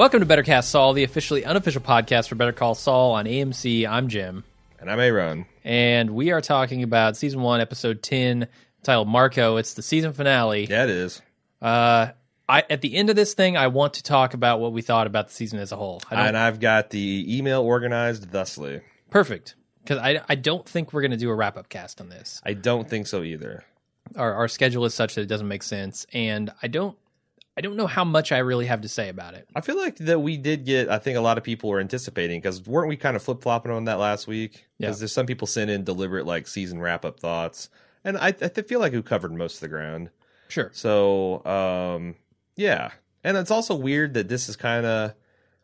Welcome to Better Cast Saul, the officially unofficial podcast for Better Call Saul on AMC. I'm Jim, And I'm Aaron. and we are talking about season one, episode ten, titled Marco. It's the season finale. Yeah, it is. Uh, I at the end of this thing, I want to talk about what we thought about the season as a whole. And I've got the email organized thusly. perfect because I I don't think we're going to do a wrap up cast on this. I don't think so either. Our our schedule is such that it doesn't make sense, and I don't I don't know how much I really have to say about it. I feel like that we did get, I think a lot of people were anticipating because weren't we kind of flip flopping on that last week? Because Yeah. there's some people sent in deliberate like season wrap up thoughts. And I, I feel like we covered most of the ground. Sure. So, um, yeah. And it's also weird that this is kind of,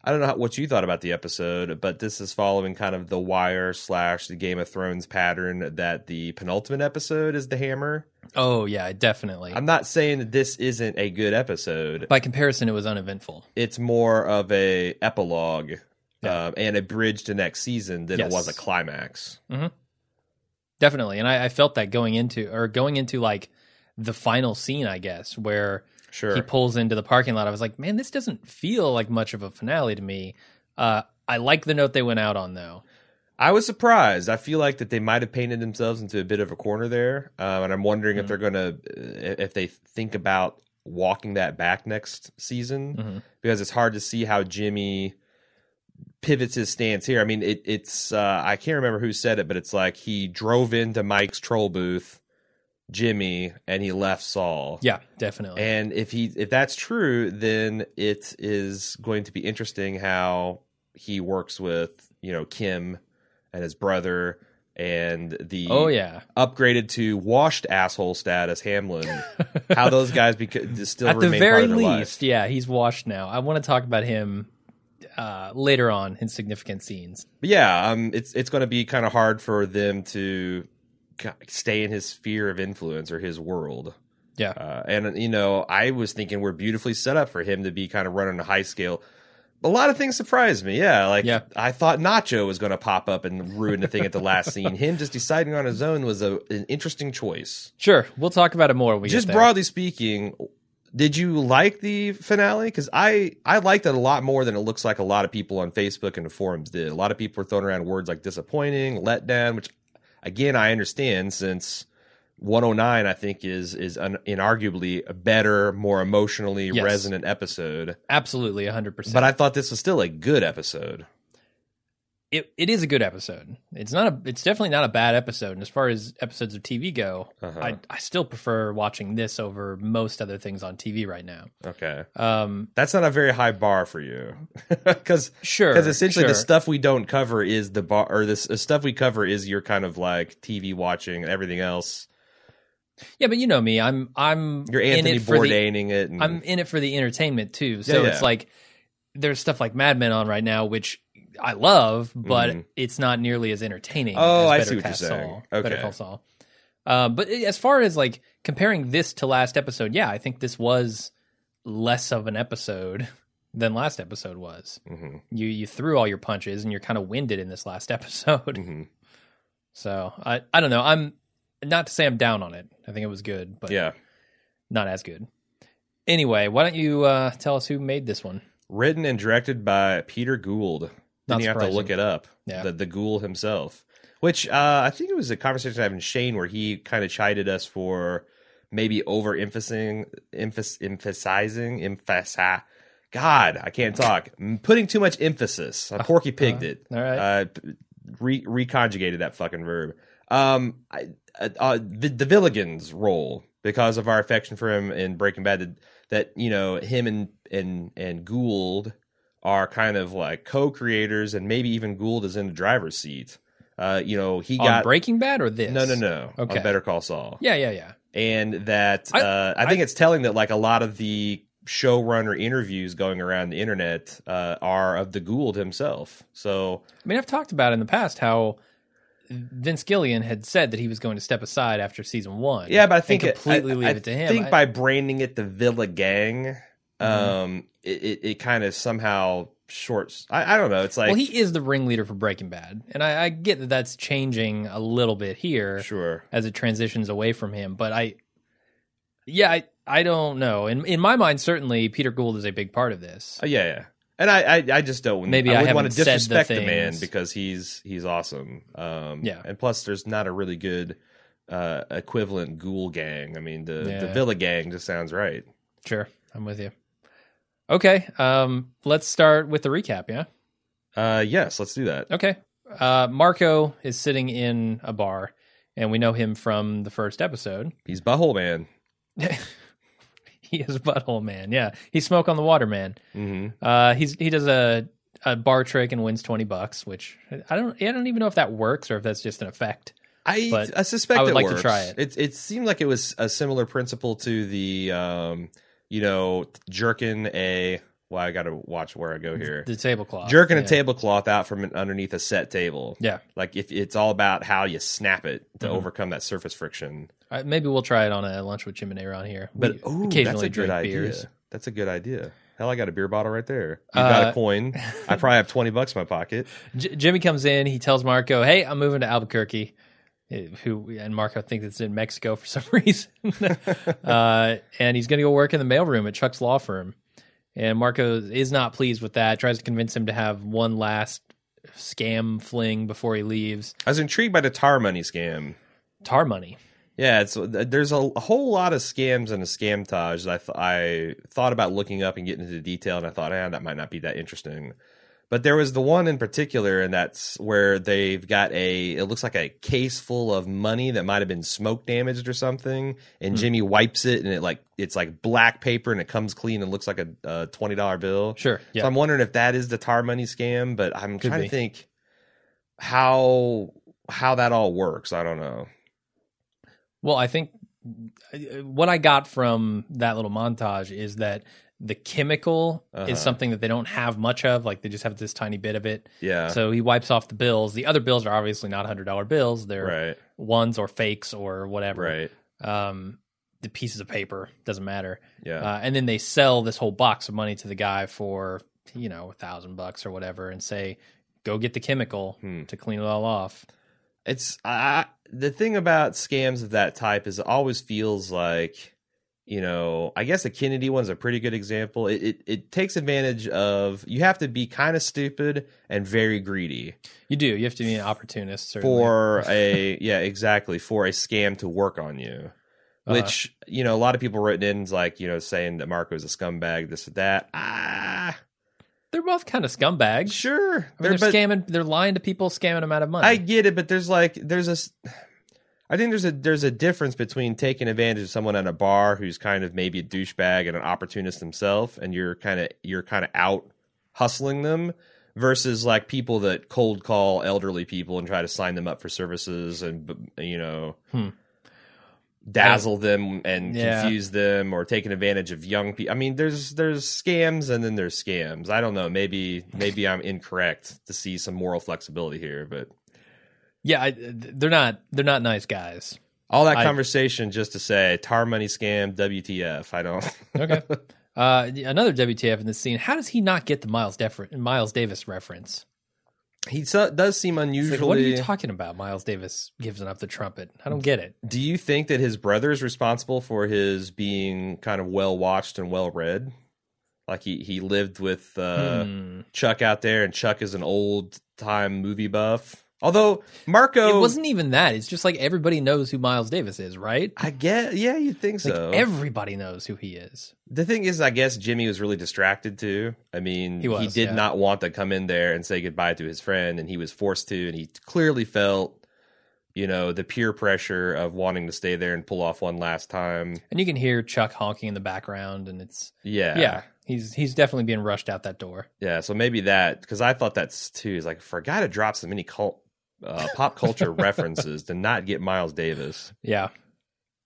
I don't know how, what you thought about the episode, but this is following kind of the Wire slash the Game of Thrones pattern that the penultimate episode is the hammer. Oh yeah, definitely. I'm not saying that this isn't a good episode. By comparison, it was uneventful. It's more of a epilogue Yeah. um, and a bridge to next season than Yes. it was a climax. Definitely, and I, I felt that going into or going into like the final scene, I guess, where Sure. he pulls into the parking lot. I was like, man, this doesn't feel like much of a finale to me. Uh, I like the note they went out on though. I was surprised. I feel like that they might have painted themselves into a bit of a corner there, um, and I'm wondering Mm-hmm. if they're going to, if they think about walking that back next season, Mhm. because it's hard to see how Jimmy pivots his stance here. I mean, it, it's uh, I can't remember who said it, but it's like he drove into Mike's troll booth, Jimmy, and he left Saul. Yeah, definitely. And if he if that's true, then it is going to be interesting how he works with you know Kim and his brother and the oh yeah, upgraded to washed asshole status Hamlin. how those guys beca- still at the very part of their least, life. yeah, he's washed now. I want to talk about him uh, later on in significant scenes. But yeah, um, it's it's going to be kind of hard for them to stay in his sphere of influence or his world. Yeah, Uh, and you know, I was thinking we're beautifully set up for him to be kind of running a high scale. A lot of things surprised me. Yeah, like Yeah. I thought Nacho was going to pop up and ruin the thing at the last scene. Him just deciding on his own was a, an interesting choice. sure. We'll talk about it more. When we just broadly speaking, did you like the finale? Because I I liked it a lot more than it looks like a lot of people on Facebook and the forums did. A lot of people were throwing around words like disappointing, letdown, which again I understand since 109 I think is is un, inarguably a better, more emotionally Yes. resonant episode. Absolutely, hundred percent. But I thought this was still a good episode. It, it is a good episode. It's not a. It's definitely not a bad episode. And as far as episodes of TV go, Uh-huh. I I still prefer watching this over most other things on TV right now. Okay, Um, that's not a very high bar for you, because sure, because essentially sure. the stuff we don't cover is the bar or this the stuff we cover is your kind of like TV watching and everything else. Yeah, but you know me. I'm I'm You're Anthony it for the. Bourdaining it. And, I'm in it for the entertainment too. So Yeah, it's like there's stuff like Mad Men on right now, which I love, but Mhm. it's not nearly as entertaining. Oh, as I Better see what you're saying. Saul. Okay. Better Call Saul. Uh, but as far as like comparing this to last episode, yeah, I think this was less of an episode than last episode was. Mhm, You you threw all your punches and you're kind of winded in this last episode. mhm. So I I don't know. I'm not to say I'm down on it. I think it was good, but yeah. not as good. Anyway, why don't you uh, tell us who made this one? Written and directed by Peter Gould. Not you have to look it up? Yeah. The the Gould himself. Which uh, I think it was a conversation I had with Shane where he kind of chided us for maybe overemphasizing, emphas- emphasizing, emphasize. God, I can't talk. M- Putting too much emphasis. I porky pigged it. all right. Uh, re- reconjugated that fucking verb. Um, I, uh, uh, the, the Villigans role because of our affection for him in Breaking Bad. That, that you know him and and and Gould are kind of like co-creators, and maybe even Gould is in the driver's seat. Uh, you know, he on got Breaking Bad or this? no, no, no. Okay. On Better Call Saul, Yeah, yeah, yeah. and that I- uh, I think it's telling that like a lot of the showrunner interviews going around the internet uh, are of the Gould himself. So I mean, I've talked about in the past how Vince Gilligan had said that he was going to step aside after season one. Yeah, but I think it- completely I, leave I it to him. think I- by branding it the Villa Gang. Um, it, it, it kind of somehow shorts. I, I don't know. It's like well, he is the ringleader for Breaking Bad, and I, I get that that's changing a little bit here sure. as it transitions away from him. But I, yeah, I, I don't know. In in my mind, certainly Peter Gould is a big part of this. Uh, yeah, yeah. And I, I, I just don't. Maybe I I, want to haven't the disrespect the, man because he's he's awesome. Um, Yeah. and plus, there's not a really good uh, equivalent Ghoul gang. I mean, the the Villa gang just sounds right. Sure, I'm with you. Okay, um, let's start with the recap. Yeah. Uh, yes, let's do that. Okay. Uh, Marco is sitting in a bar, and we know him from the first episode. He's butthole man. he is butthole man. Yeah, he's smoke on the water man. hmm Uh, he's he does a a bar trick and wins twenty bucks, which I don't I don't even know if that works or if that's just an effect. I But I suspect I would like to try it. It it seemed like it was a similar principle to the um, you know, jerking a. Well, I got to watch where I go here. The tablecloth, jerking yeah. a tablecloth out from underneath a set table. Yeah, Like if it's all about how you snap it to Mhm. overcome that surface friction. Uh, maybe we'll try it on a lunch with Jim and Aaron here. But We ooh, occasionally that's a drink good idea. beers. That's a good idea. Hell, I got a beer bottle right there. You got Uh, a coin. I probably have twenty bucks in my pocket. J- Jimmy comes in. He tells Marco, "Hey, I'm moving to Albuquerque." Eh, Who and Marco thinks it's in Mexico for some reason, uh, and he's going to go work in the mailroom at Chuck's law firm. And Marco is not pleased with that. Tries to convince him to have one last scam fling before he leaves. I was intrigued by the tar money scam. Tar money. Yeah, it's there's a, a whole lot of scams and a scamtage that I, th- I thought about looking up and getting into detail, and I thought, eh, that might not be that interesting. But there was the one in particular, and that's where they've got a. It looks like a case full of money that might have been smoke damaged or something, and Hmm. Jimmy wipes it, and it like it's like black paper, and it comes clean and looks like a, a twenty dollar bill. Sure. Yeah. So I'm wondering if that is the tar money scam, but I'm Could trying be. to think how how that all works. I don't know. Well, I think uh, what I got from that little montage is that the chemical Uh-huh. is something that they don't have much of. Like they just have this tiny bit of it. Yeah. So he wipes off the bills. The other bills are obviously not hundred dollar bills. They're right. ones or fakes or whatever. Right. Um, the pieces of paper doesn't matter. Yeah. Uh, and then they sell this whole box of money to the guy for you know a thousand bucks or whatever, and say, "Go get the chemical Hmm. to clean it all off." it's I, the thing about scams of that type is it always feels like you know i guess the kennedy one's a pretty good example it, it, it takes advantage of you have to be kind of stupid and very greedy You do. You have to be an opportunist certainly. for a yeah exactly for a scam to work on you Uh-huh. which you know a lot of people written in like you know saying that marco's a scumbag this or that ah They're both kind of scumbags. sure I mean, They're- they're scamming. They're lying to people, scamming them out of money. I get it, but there's like there's a I think there's a there's a difference between taking advantage of someone at a bar who's kind of maybe a douchebag and an opportunist himself, and you're kind of you're kind of out hustling them versus like people that cold call elderly people and try to sign them up for services and you know Hmm. dazzle them and Yeah. confuse them or taking advantage of young people. I mean, there's there's scams and then there's scams. I don't know. Maybe maybe I'm incorrect to see some moral flexibility here, but yeah, I, they're not. They're not nice guys. all that I- conversation just to say tar money scam, WTF. I don't. Okay. uh, another WTF in this scene. How does he not get the Miles, Def- Miles Davis reference? he so, does seem unusually. like, what are you talking about? Miles Davis gives up the trumpet. I don't get it. Do you think that his brother is responsible for his being kind of well watched and well read? Like he he lived with uh, Hmm. Chuck out there, and Chuck is an old time movie buff. Although Marco, It wasn't even that. It's just like everybody knows who Miles Davis is, right? I guess. yeah, you'd think Like so. everybody knows who he is. the thing is, I guess Jimmy was really distracted too. I mean, He was, did yeah. not want to come in there and say goodbye to his friend, and he was forced to, and he clearly felt, you know, the peer pressure of wanting to stay there and pull off one last time. And you can hear Chuck honking in the background, and it's Yeah, yeah, he's he's definitely being rushed out that door. yeah. So maybe that because I thought that's too. Is like for a guy to drop so many cult, uh, pop culture references to not get Miles Davis. Yeah.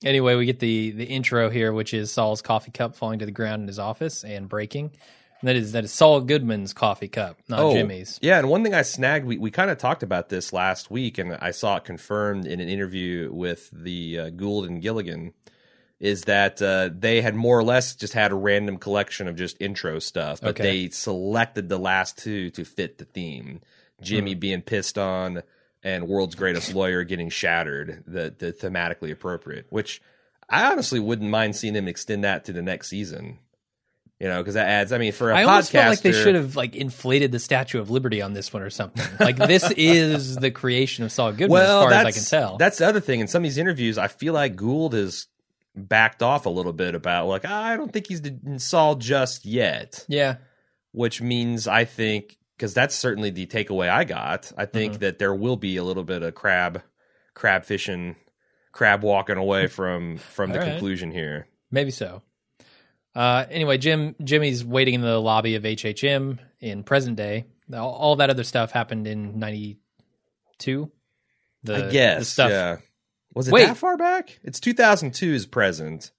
Anyway, we get the the intro here, which is Saul's coffee cup falling to the ground in his office and breaking. And that is that is Saul Goodman's coffee cup, not Jimmy's. Yeah, and one thing I snagged, we, we kind of talked about this last week, and I saw it confirmed in an interview with the uh, Gould and Gilligan, is that uh, they had more or less just had a random collection of just intro stuff, but Okay. they selected the last two to fit the theme. Jimmy Hmm. being pissed on and World's Greatest Lawyer getting shattered, the, the thematically appropriate, which I honestly wouldn't mind seeing them extend that to the next season. You know, because that adds. I mean, for a I almost felt like they should have like inflated the Statue of Liberty on this one or something. Like this is the creation of Saul Goodman, well, as far as that's, I can tell. That's the other thing. In some of these interviews, I feel like Gould has backed off a little bit about like ah, I don't think he's Saul just yet, yeah, which means I think because that's certainly the takeaway I got. I think Mm-hmm. that there will be a little bit of crab, crab fishing, crab walking away from from the right. conclusion here. maybe so. Uh, anyway, Jim Jimmy's waiting in the lobby of HHM in present day. All, all that other stuff happened in '92. I guess. the stuff. Yeah. Was it Wait. that far back? It's 2002 is present.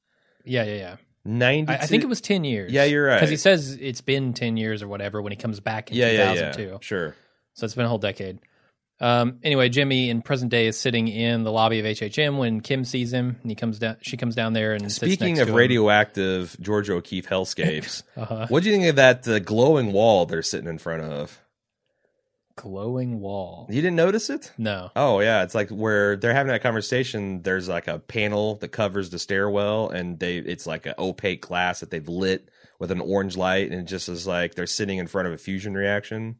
yeah, yeah, yeah. 92. I, I think it was ten years. Yeah, you're right. Because he says it's been ten years or whatever when he comes back in Yeah, yeah, yeah. 2002. Sure. So it's been a whole decade. Um, anyway, Jimmy in present day is sitting in the lobby of HHM when Kim sees him, and he comes down. She comes down there and sits Speaking next of to him. radioactive Georgia O'Keeffe hellscapes, Uh-huh. what do you think of that uh, glowing wall they're sitting in front of? Glowing wall. You didn't notice it? No. Oh yeah, it's like where they're having that conversation. There's like a panel that covers the stairwell, and they it's like an opaque glass that they've lit with an orange light, and it just is like they're sitting in front of a fusion reaction.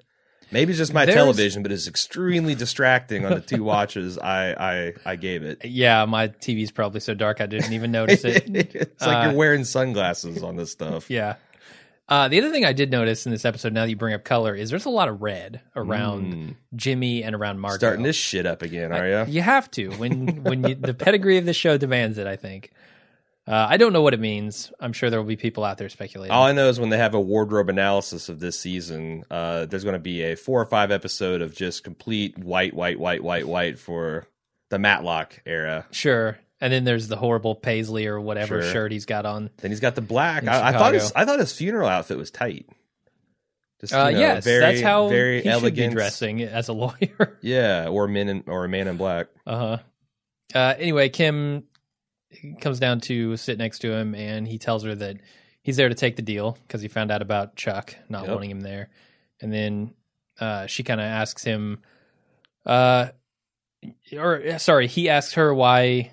Maybe it's just my There's- television, but it's extremely distracting on the two watches I I, I gave it. Yeah, my TV's probably so dark I didn't even notice it. it's like Uh, you're wearing sunglasses on this stuff. yeah. Uh, the other thing I did notice in this episode, now that you bring up color, is there's a lot of red around Mm. Jimmy and around Marco. Starting this shit up again, are you? You have to when when you, the pedigree of the show demands it. I think. Uh, I don't know what it means. I'm sure there will be people out there speculating. All I know is when they have a wardrobe analysis of this season, uh, there's going to be a four or five episode of just complete white, white, white, white, white for the Matlock era. Sure. And then there's the horrible paisley or whatever Sure. shirt he's got on. Then he's got the black. In I, I thought Chicago. his I thought his funeral outfit was tight. Just, Uh, you know, yes, very, that's how very he elegant. should be dressing as a lawyer. Yeah, or men in, or a man in black. uh-huh. Uh Anyway, Kim comes down to sit next to him, and he tells her that he's there to take the deal because he found out about Chuck not Yep. wanting him there. And then uh, she kind of asks him, uh, or sorry, he asks her why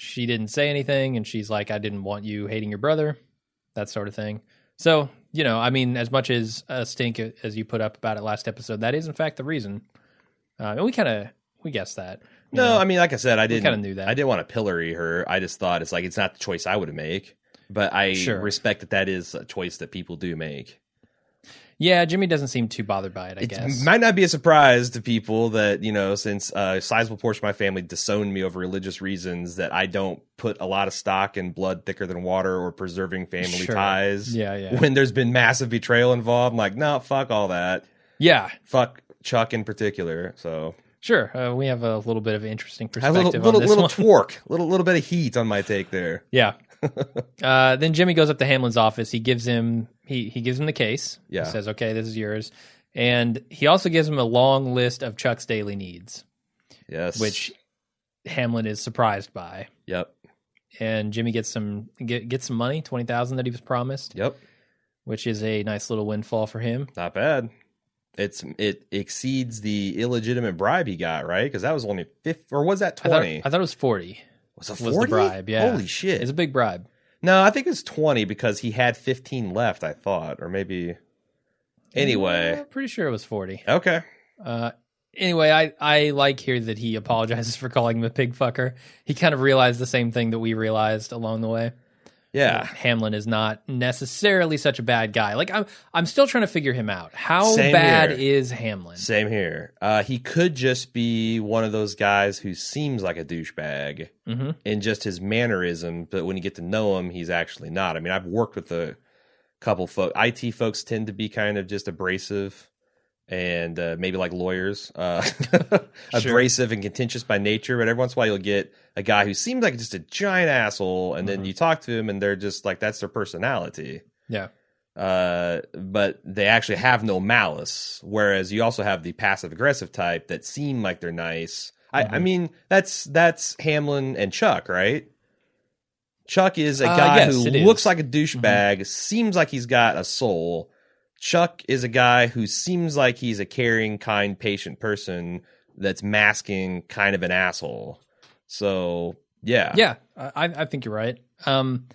she didn't say anything, and she's like, "I didn't want you hating your brother," that sort of thing. So you know, I mean, as much as a stink as you put up about it last episode, that is in fact the reason. Uh, and we kind of we guessed that. No, know. I mean, like I said, I didn't. kinda knew that. I didn't want to pillory her. I just thought it's like it's not the choice I would make. But I Sure. respect that that is a choice that people do make. Yeah, Jimmy doesn't seem too bothered by it. I It guess. might not be a surprise to people that you know, since uh, a sizable portion of my family disowned me over religious reasons, that I don't put a lot of stock in blood thicker than water or preserving family Sure. ties. Yeah, yeah. When there's been massive betrayal involved, I'm like, no, fuck all that. yeah, Fuck Chuck in particular. So sure. Uh, we have a little bit of interesting a perspective little little on this little one. twerk, little little bit of heat on my take there. Yeah. uh, then Jimmy goes up to Hamlin's office. He gives him he he gives him the case. Yeah. He says, "Okay, this is yours," and he also gives him a long list of Chuck's daily needs, Yes. which Hamlin is surprised by. Yep. And Jimmy gets some get gets some money, twenty thousand that he was promised, Yep. which is a nice little windfall for him. Not bad. It's it exceeds the illegitimate bribe he got, right? Because that was only fifth, or was that I thought, twenty? I thought it was forty. Was it was the 40? bribe, yeah. Holy shit! It's a big bribe. no, I think it's twenty because he had fifteen left. I thought, or maybe. Anyway, Uh, pretty sure it was forty. okay. Uh, anyway, I, I like here that he apologizes for calling him a pig fucker. He kind of realized the same thing that we realized along the way. Yeah. Hamlin is not necessarily such a bad guy. Like I'm I'm still trying to figure him out. How Same bad here. is Hamlin? Same here. Uh, he could just be one of those guys who seems like a douchebag hmm in just his mannerism, but when you get to know him, he's actually not. I mean, I've worked with a couple folk. IT folks tend to be kind of just abrasive and uh, maybe like lawyers, uh, abrasive and contentious by nature. But every once in a while, you'll get a guy who seems like just a giant asshole, and then Mhm. you talk to him, and they're just like that's their personality. Yeah. Uh, but they actually have no malice. Whereas you also have the passive aggressive type that seem like they're nice. I, I Mhm. mean, that's that's Hamlin and Chuck, right? Chuck is a Uh, guy yes, who looks is. like a douchebag, seems like he's got a soul. Chuck is a guy who seems like he's a caring, kind, patient person that's masking kind of an asshole. So yeah, Yeah, I, I think you're right. Um,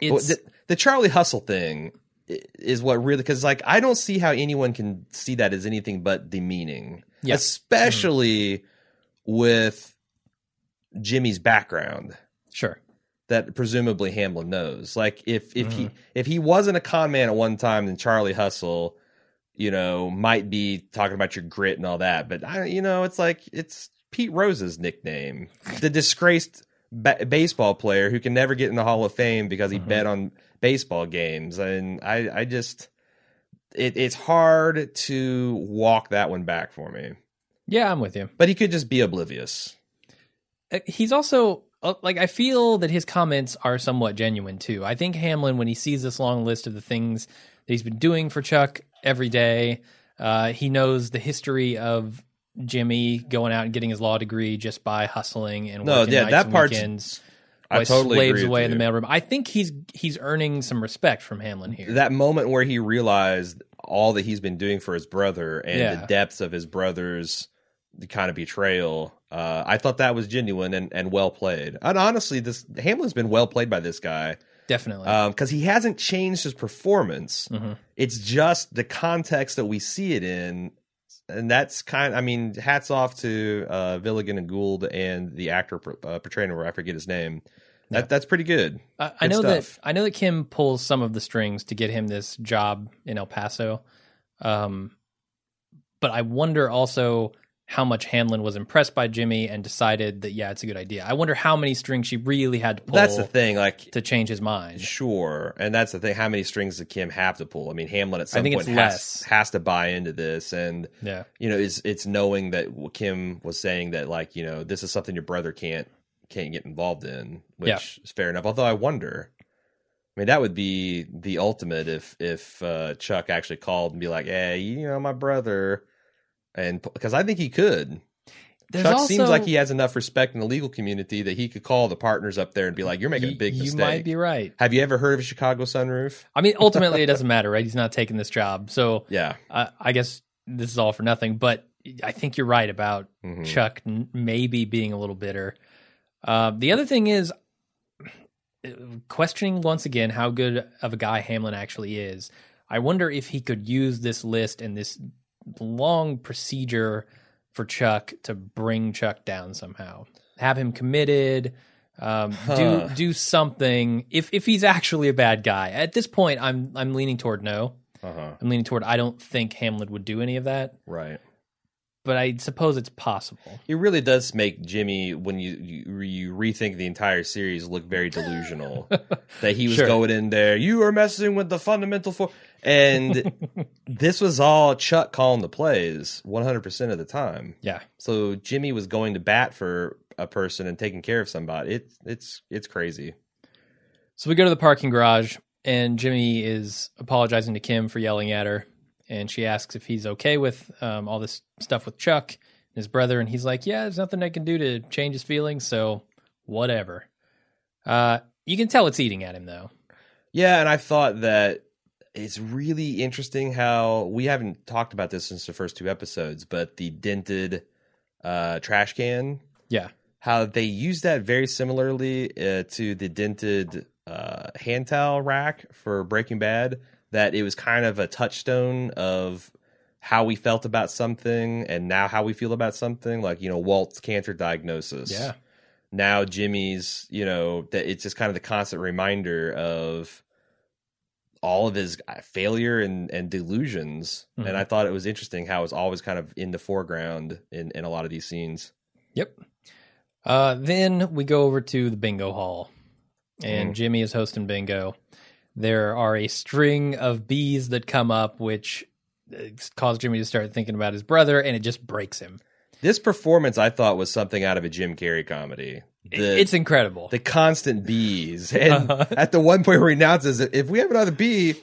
it's the, the Charlie Hustle thing. is what really because like I don't see how anyone can see that as anything but demeaning, Yeah. especially with Jimmy's background Sure. That presumably Hamlin knows. Like if if he Mm-hmm. if he wasn't a con man at one time, then Charlie Hustle, you know, might be talking about your grit and all that. But I, you know, it's like it's Pete Rose's nickname, the disgraced ba- baseball player who can never get in the Hall of Fame because he Mhm. bet on baseball games. And I, I just, it, it's hard to walk that one back for me. Yeah, I'm with you. But he could just be oblivious. Uh, He's also like I feel that his comments are somewhat genuine too. I think Hamlin, when he sees this long list of the things that he's been doing for Chuck every day, uh, he knows the history of Jimmy going out and getting his law degree just by hustling and No, working yeah, nights that and part's- weekends. I totally slaves away in the mailroom. I think he's he's earning some respect from Hamlin here. that moment where he realized all that he's been doing for his brother and Yeah. the depths of his brother's kind of betrayal. Uh, I thought that was genuine and, and well played. And honestly, this Hamlin's been well played by this guy Definitely. because he hasn't changed his performance. Mhm. It's just the context that we see it in. And that's kind. I mean, hats off to uh, Villigan and Gould and the actor uh, portraying him. I forget his name. That Yeah. that's pretty good. I, I know stuff. that I know that Kim pulls some of the strings to get him this job in El Paso, um, but I wonder also how much Hamlin was impressed by Jimmy and decided that yeah, it's a good idea. I wonder how many strings she really had to pull That's the thing. Like to change his mind. Sure, and that's the thing. How many strings did Kim have to pull? I mean, Hamlin at some think point has, has to buy into this, and Yeah, you know, it's it's knowing that Kim was saying that like you know this is something your brother can't can't get involved in, which Yeah. is fair enough. Although I wonder, I mean, that would be the ultimate if if uh, Chuck actually called and be like, "Hey, you know, my brother," and because I think he could. There's Chuck also, seems like he has enough respect in the legal community that he could call the partners up there and be like, "You're making a you- big you mistake." might be right. Have you ever heard of a Chicago sunroof? I mean, ultimately, it doesn't matter, right? He's not taking this job, so Yeah. I, I guess this is all for nothing. But I think you're right about Mhm. Chuck n- maybe being a little bitter. Uh, the other thing is questioning once again how good of a guy Hamlin actually is. I wonder if he could use this list and this long procedure for Chuck to bring Chuck down somehow. Have him committed. Um, Huh. Do do something. If if he's actually a bad guy, at this point, I'm I'm leaning toward no. Uh huh. I'm leaning toward I don't think Hamlin would do any of that, Right. But I suppose it's possible. It really does make Jimmy, when you you, you rethink the entire series, look very delusional. that he was Sure. going in there. You are messing with the fundamental for, and this was all Chuck calling the plays 100 percent of the time. Yeah. So Jimmy was going to bat for a person and taking care of somebody. It's it's it's crazy. So we go to the parking garage, and Jimmy is apologizing to Kim for yelling at her, and she asks if he's okay with um, all this stuff with Chuck and his brother, and he's like, "Yeah, there's nothing I can do to change his feelings, so whatever." Uh, you can tell it's eating at him though. Yeah, and I thought that it's really interesting how we haven't talked about this since the first two episodes, but the dented uh, trash can, Yeah, how they use that very similarly uh, to the dented uh, hand towel rack for Breaking Bad. That it was kind of a touchstone of how we felt about something and now how we feel about something. Like you know Walt's cancer diagnosis yeah, now Jimmy's, you know, that it's just kind of the constant reminder of all of his uh, failure and, and delusions. Mhm. And I thought it was interesting how it's always kind of in the foreground in, in a lot of these scenes. yep. Uh, then we go over to the bingo hall, and Mhm. Jimmy is hosting bingo. There are a string of bees that come up, which uh, cause Jimmy to start thinking about his brother, and it just breaks him. This performance I thought was something out of a Jim Carrey comedy. The, it's incredible. the constant bees. And Uh-huh. at the one point where he announces if we have another bee,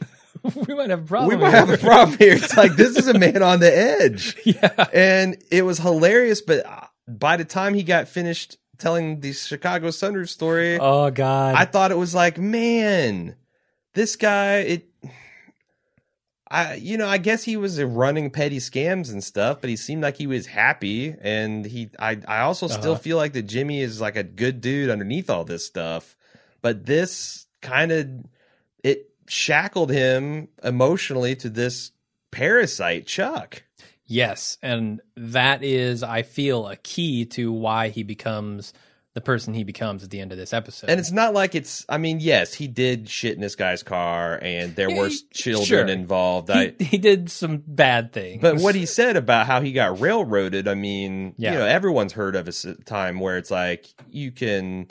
we might have a problem. we might have a problem here. It's like, this is a man on the edge. yeah. and it was hilarious. But uh, by the time he got finished telling the Chicago Sunroof story, Oh God. I thought it was like, man, this guy. It, I you know, I guess he was running petty scams and stuff, but he seemed like he was happy, and he. I I also still Uh-huh. feel like that Jimmy is like a good dude underneath all this stuff, but this kind of it shackled him emotionally to this parasite, Chuck. Yes, and that is, I feel, a key to why he becomes the person he becomes at the end of this episode. And it's not like it's. I mean, yes, he did shit in this guy's car, and there were He- children sure. involved. he, I, he did some bad things. but what he said about how he got railroaded, I mean, Yeah. you know, everyone's heard of a time where it's like you can,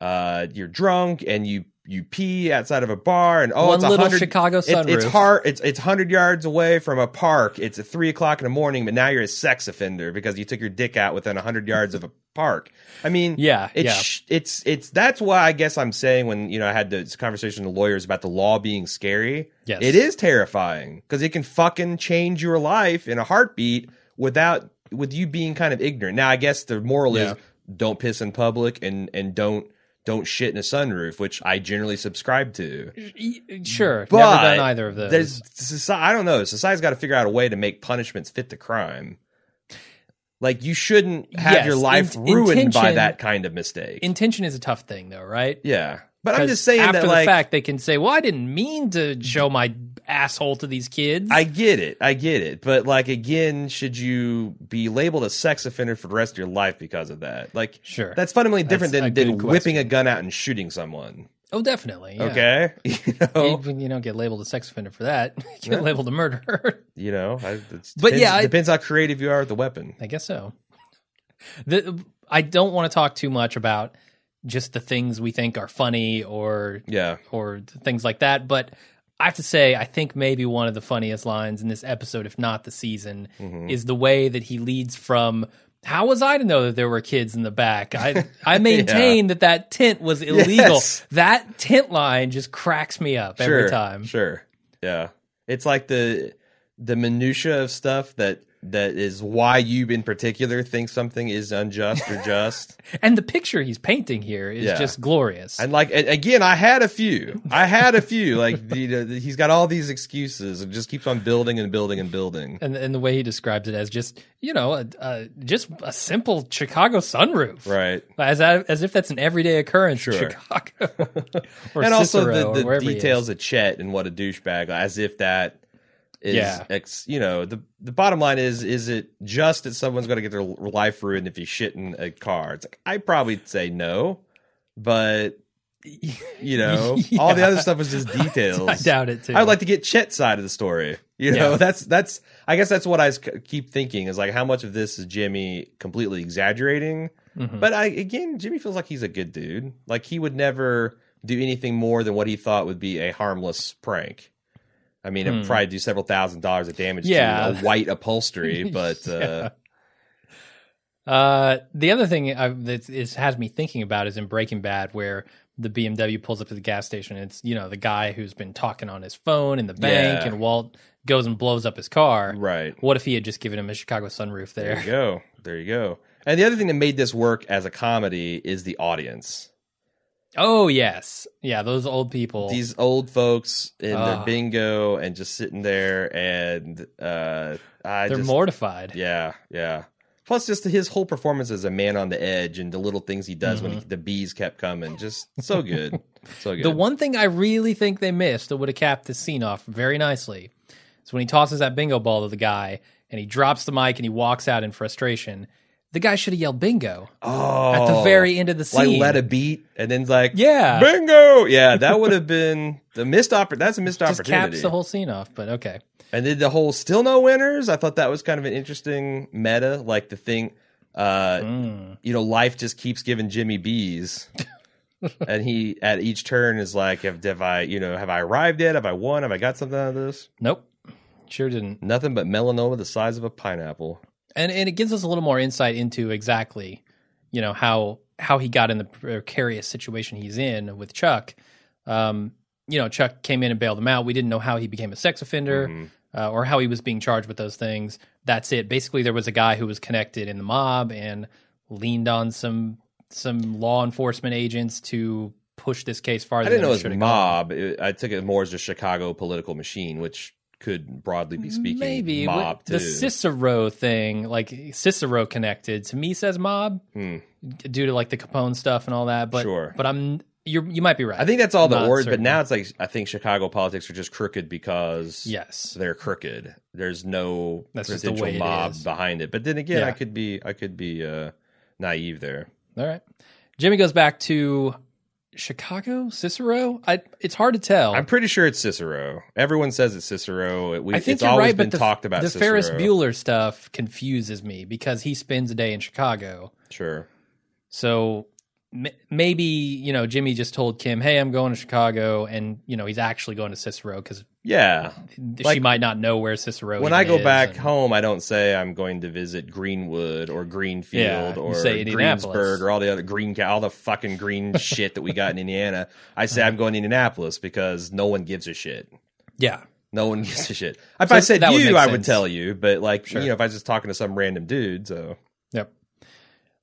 uh, you're drunk and you you pee outside of a bar, and oh, One it's little. Chicago sunroof. it's hard. It's it's hundred yards away from a park. It's at three o'clock in the morning, but now you're a sex offender because you took your dick out within hundred yards of a park. I mean, Yeah, it's yeah. it's it's that's why I guess I'm saying when you know I had this conversation with lawyers about the law being scary. Yes. it is terrifying because it can fucking change your life in a heartbeat without with you being kind of ignorant. Now, I guess the moral Yeah. is don't piss in public and and don't don't shit in a sunroof, which I generally subscribe to. Sure, But never done either of those. There's society, I don't know. Society's got to figure out a way to make punishments fit the crime. Like you shouldn't have Yes, your life in- ruined by that kind of mistake. Intention is a tough thing, though, right? yeah, but I'm just saying after that the like fact they can say, "Well, I didn't mean to show my asshole to these kids." I get it, I get it, but like again, should you be labeled a sex offender for the rest of your life because of that? Like, Sure. that's fundamentally different That's than, than whipping a gun out and shooting someone. oh, definitely. yeah. Okay, you know, You, you don't get labeled a sex offender for that. You get labeled a murderer. you know, I, it's, But yeah, I- depends how creative you are with the weapon. I guess so. The, I don't want to talk too much about just the things we think are funny or Yeah, or things like that, but I have to say, I think maybe one of the funniest lines in this episode, if not the season, Mm-hmm. is the way that he leads from. How was I to know that there were kids in the back? I I maintain that that tent was illegal. Yes. That tent line just cracks me up sure, every time. Sure, yeah, it's like the the minutia of stuff that that is why you in particular think something is unjust or just. And the picture he's painting here is Yeah. just glorious. And like again, I had a few. I had a few. Like the, the, he's got all these excuses and just keeps on building and building and building. and and the way he describes it as just you know a, a, just a simple Chicago sunroof, Right. As as if that's an everyday occurrence in Chicago, and also the, the wherever he is. details of Chet and what a douchebag, as if that is, Yeah. ex, you know, the the bottom line is, is it just that someone's going to get their life ruined if you shit in a car? It's like I probably say no, but you know, all the other stuff was just details. I doubt it too. I would like to get Chet's side of the story. You know, Yeah. that's that's. I guess that's what i keep thinking is like how much of this is Jimmy completely exaggerating. Mhm. But I again, Jimmy feels like he's a good dude. Like he would never do anything more than what he thought would be a harmless prank. I mean, it Hmm. probably do several thousand dollars of damage Yeah. to a white upholstery, but uh, Uh, the other thing I, that is, has me thinking about is in Breaking Bad, where the BMW pulls up to the gas station. And it's you know the guy who's been talking on his phone in the bank, Yeah. and Walt goes and blows up his car. right. What if he had just given him a Chicago sunroof There there? you go. There you go. And the other thing that made this work as a comedy is the audience. Oh yes, yeah, those old people. these old folks in their Ah. bingo and just sitting there and uh I they're just mortified. yeah yeah plus just his whole performance as a man on the edge and the little things he does when he, the bees kept coming just so good so good The one thing I really think they missed that would have capped this scene off very nicely is when he tosses that bingo ball to the guy and he drops the mic and he walks out in frustration. The guy should have yelled bingo oh at the very end of the scene, like let a beat and then like Yeah. bingo yeah that would have been the missed oppor- that's a missed just opportunity caps the whole scene off. But okay, And then the whole still no winners. I thought that was kind of an interesting meta, like the thing, uh, Mm. you know, life just keeps giving Jimmy bees, and he at each turn is like, have, have I, you know, have I arrived yet? Have I won? Have I got something out of this? nope, sure didn't. Nothing but melanoma the size of a pineapple. And and it gives us a little more insight into exactly, you know how how he got in the precarious situation he's in with Chuck. Um, you know, Chuck came in and bailed him out. We didn't know how he became a sex offender. Mhm. uh, or how he was being charged with those things. That's it. Basically, there was a guy who was connected in the mob and leaned on some some law enforcement agents to push this case farther. I didn't than know it it was mob. It- I took it more as a Chicago political machine, which could broadly be speaking Maybe mob the Cicero thing, like Cicero connected to me, says mob Hmm. due to like the Capone stuff and all that. But Sure. but I'm you you might be right. I think that's all the Not word, but now it's like I think Chicago politics are just crooked because yes, they're crooked. There's no That's potential way it mob is. behind it. But then again, I could be I could be uh, naive there. all right. Jimmy goes back to Chicago, Cicero. I it's hard to tell. I'm pretty sure it's Cicero. Everyone says it's Cicero. It, we, I think it's you're always right, been but the, talked about. the Cicero. Ferris Bueller stuff confuses me because he spends a day in Chicago. Sure. So m- maybe you know Jimmy just told Kim, "Hey, I'm going to Chicago," and you know he's actually going to Cicero because Yeah. she Like, might not know where Cicero. When I go back and- home, I don't say I'm going to visit Greenwood or Greenfield Yeah, or. Greensburg or all the other green, all the fucking green shit that we got in Indiana. I say I'm going to Indianapolis because no one gives a shit. yeah, No one gives a shit. If So I said that would you, I would tell you, but like Sure. you know, if I was just talking to some random dude, so Yep.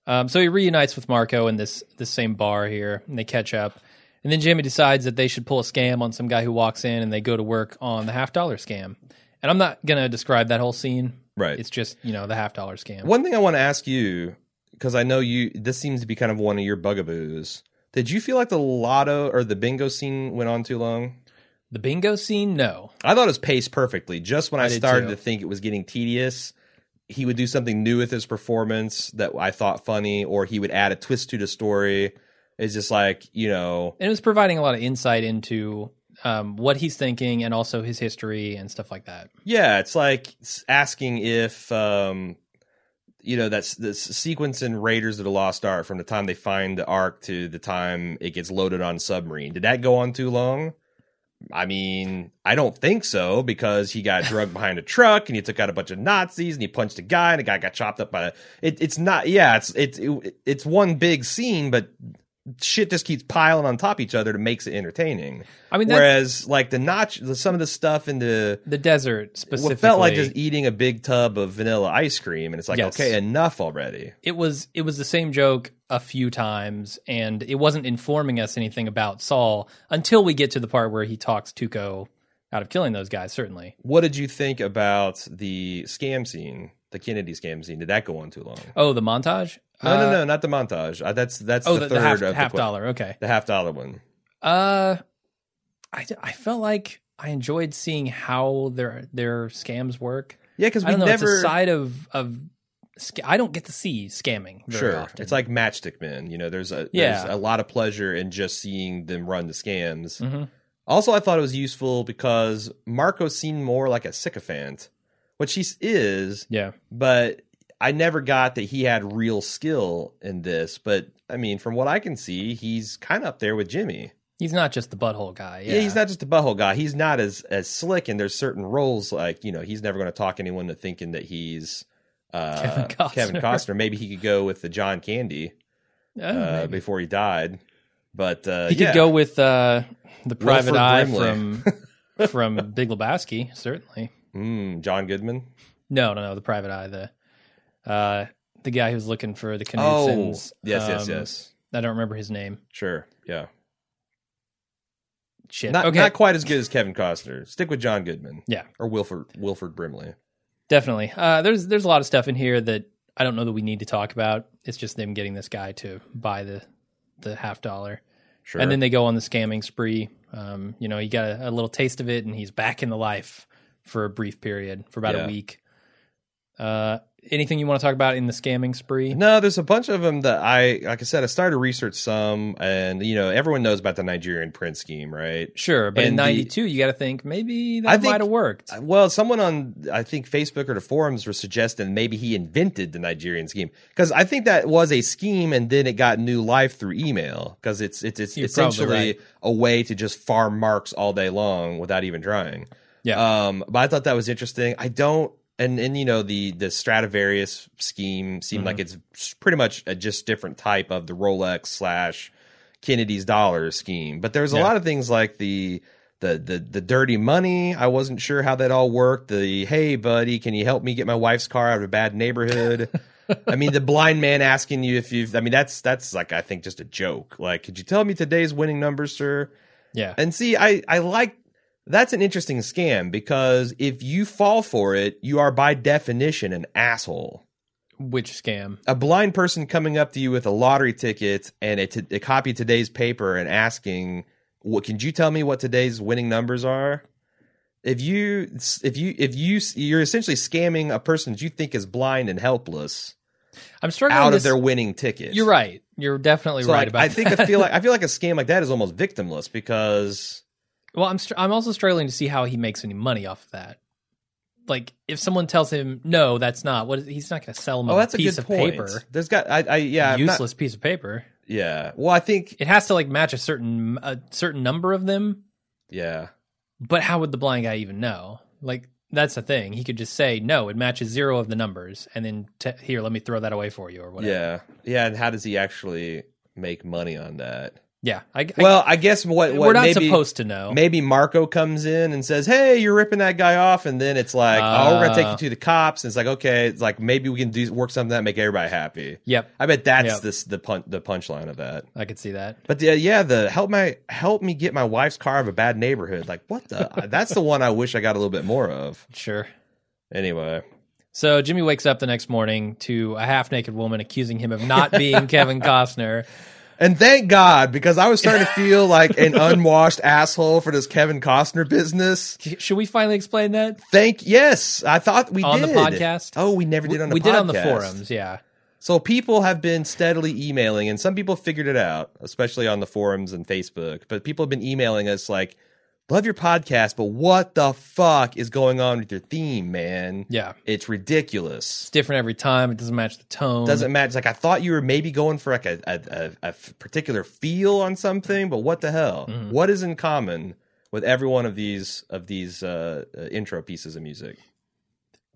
Um, so he reunites with Marco in this this same bar here, and they catch up. And then Jimmy decides that they should pull a scam on some guy who walks in, and they go to work on the half dollar scam. And I'm not gonna describe that whole scene. right. It's just you know the half dollar scam. One thing I want to ask you because I know you, this seems to be kind of one of your bugaboos. Did you feel like the lotto or the bingo scene went on too long? The bingo scene, no. I thought it was paced perfectly. Just when I, I started too. to think it was getting tedious, he would do something new with his performance that I thought funny, or he would add a twist to the story. It's just like you know, And it was providing a lot of insight into um, what he's thinking and also his history and stuff like that. yeah, it's like asking if um, you know that's the sequence in Raiders of the Lost Ark from the time they find the Ark to the time it gets loaded on submarine. Did that go on too long? I mean, I don't think so because he got drugged behind a truck and he took out a bunch of Nazis and he punched a guy and the guy got chopped up by. A, it, it's not. Yeah, it's it's it, it's one big scene, but shit just keeps piling on top of each other to makes it entertaining. I mean, Whereas like the notch, some of the stuff in the the desert specifically, what felt like just eating a big tub of vanilla ice cream, and it's like, Yes. okay, enough already. it was it was the same joke a few times, and it wasn't informing us anything about Saul until we get to the part where he talks Tuco out of killing those guys. Certainly, What did you think about the scam scene, the Kennedy scam scene? Did that go on too long? oh, the montage. No, Uh, no, no, not the montage. Uh, that's that's Oh, the, the, third the half, of the half qu- dollar. Okay. the half dollar one. Uh, I, I felt like I enjoyed seeing how their their scams work. Yeah, because I we don't know. never. It's a side of of. I don't get to see scamming very Sure, often. it's like Matchstick Men. You know, there's a Yeah. there's a lot of pleasure in just seeing them run the scams. Mhm. Also, I thought it was useful because Marco seemed more like a sycophant, which he is, yeah. but I never got that he had real skill in this. But I mean, from what I can see, he's kind of up there with Jimmy. He's not just the butthole guy. Yeah, Yeah. he's not just a butthole guy. He's not as as slick, and there's certain roles like you know he's never going to talk anyone to thinking that he's uh, Kevin Costner. Kevin Costner. Maybe he could go with the John Candy Oh, uh, before he died. But uh, He yeah. could go with uh, the private Wilford eye Brimley. from from Big Lebowski, certainly. Mm, John Goodman. No, no, no, the private eye, the uh, the guy who's looking for the Oh, Knutsons. yes, yes, Um, yes. I don't remember his name. Sure, yeah. Shit. Not okay, not quite as good as Kevin Costner. Stick with John Goodman. Yeah. or Wilford Wilford Brimley. definitely. Uh, there's there's a lot of stuff in here that I don't know that we need to talk about. It's just them getting this guy to buy the the half dollar, Sure. and then they go on the scamming spree. Um, you know, he got a, a little taste of it, and he's back in the life for a brief period for about Yeah. a week. Uh, anything you want to talk about in the scamming spree? No, there's a bunch of them that I, like I said, I started to research some, and you know, everyone knows about the Nigerian prince scheme, right? Sure, but in And the- '92, you got to think maybe that might have worked. Well, someone on I think Facebook or the forums were suggesting maybe he invented the Nigerian scheme because I think that was a scheme, and then it got new life through email because it's it's it's You're essentially right. a way to just farm marks all day long without even trying. Yeah. Um, but I thought that was interesting. I don't, and and you know the the Stradivarius scheme seemed Mm-hmm. like it's pretty much a just different type of the Rolex slash Kennedy's dollar scheme. But there's a Yeah. lot of things like the. The, the the dirty money. I wasn't sure how that all worked. The hey buddy, can you help me get my wife's car out of a bad neighborhood? I mean, the blind man asking you if you've. I mean, that's that's like I think just a joke. Like, could you tell me today's winning numbers, sir? yeah, And see, I, I like that's an interesting scam because if you fall for it, you are by definition an asshole. Which scam? a blind person coming up to you with a lottery ticket and a, t- a copy of today's paper and asking, "What can you tell me what today's winning numbers are?" If you if you if you you're essentially scamming a person that you think is blind and helpless I'm struggling. out of their winning ticket. You're right. You're definitely So right like, about I think that. I feel like I feel like a scam like that is almost victimless because Well, I'm str- I'm also struggling to see how he makes any money off of that. Like, if someone tells him no, that's not what is, he's not going to sell him oh a that's a piece good of point. paper, There's got I, I yeah I'm not- useless piece of paper. yeah. Well, I think It has to like match a certain a certain number of them. yeah. But how would the blind guy even know? Like, that's the thing. He could just say no, it matches zero of the numbers, and then t- here, let me throw that away for you or whatever. Yeah, yeah, and how does he actually make money on that? Yeah. I, Well, I guess what, what we're not maybe, supposed to know. Maybe Marco comes in and says, "Hey, you're ripping that guy off," and then it's like, "Oh, we're gonna take you uh. to the cops." And it's like, okay, it's like maybe we can do work something that make everybody happy. Yep, I bet that's Yep. this the pun- the punchline of that. I could see that. But the, yeah, the help my help me get my wife's car out of a bad neighborhood. Like what the? that's the one I wish I got a little bit more of. Sure. Anyway, So Jimmy wakes up the next morning to a half naked woman accusing him of not being Kevin Costner. And thank God because I was starting to feel like an unwashed asshole for this Kevin Costner business. Should we finally explain that? Thank yes, I thought we On the podcast? Oh, we never did on the podcast. we podcast. did on the forums, yeah. So people have been steadily emailing, and some people figured it out, especially on the forums and Facebook. But people have been emailing us like, "Love your podcast, but what the fuck is going on with your theme, man? Yeah. It's ridiculous. It's different every time. It doesn't match the tone. Doesn't match. Like I thought you were maybe going for like a a particular feel on something, but what the hell? Mm-hmm. What is in common with every one of these of these uh, uh, intro pieces of music?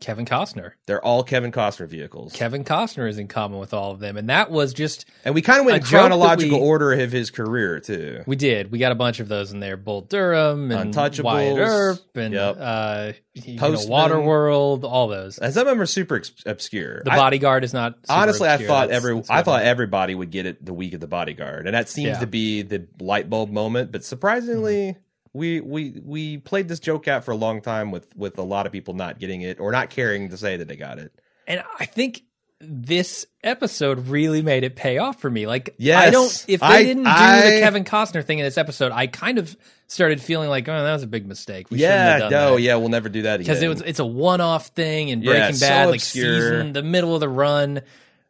Kevin Costner. They're all Kevin Costner vehicles. Kevin Costner is in common with all of them. And that was just, And we kind of went chronological we- order of his career too. we did. We got a bunch of those in there. Bull Durham and Untouchables. Wyatt Earp and Yep. uh, you know, Waterworld, all those. As I remember, super ex- obscure. The I- Bodyguard is not. super honestly, I thought That's- every that's I thought everybody would get it the week of the Bodyguard, and that seems Yeah. to be the light bulb moment. But surprisingly, we we we played this joke out for a long time with with a lot of people not getting it or not caring to say that they got it. And I think this episode really made it pay off for me. Like, I don't. If they I- didn't do I- the Kevin Costner thing in this episode, I kind of started feeling like, oh, that was a big mistake. We shouldn't yeah, have done no, that. yeah, we'll never do that again. Because it was it's a one off thing and Yeah, Breaking so Bad, like obscure. season the middle of the run.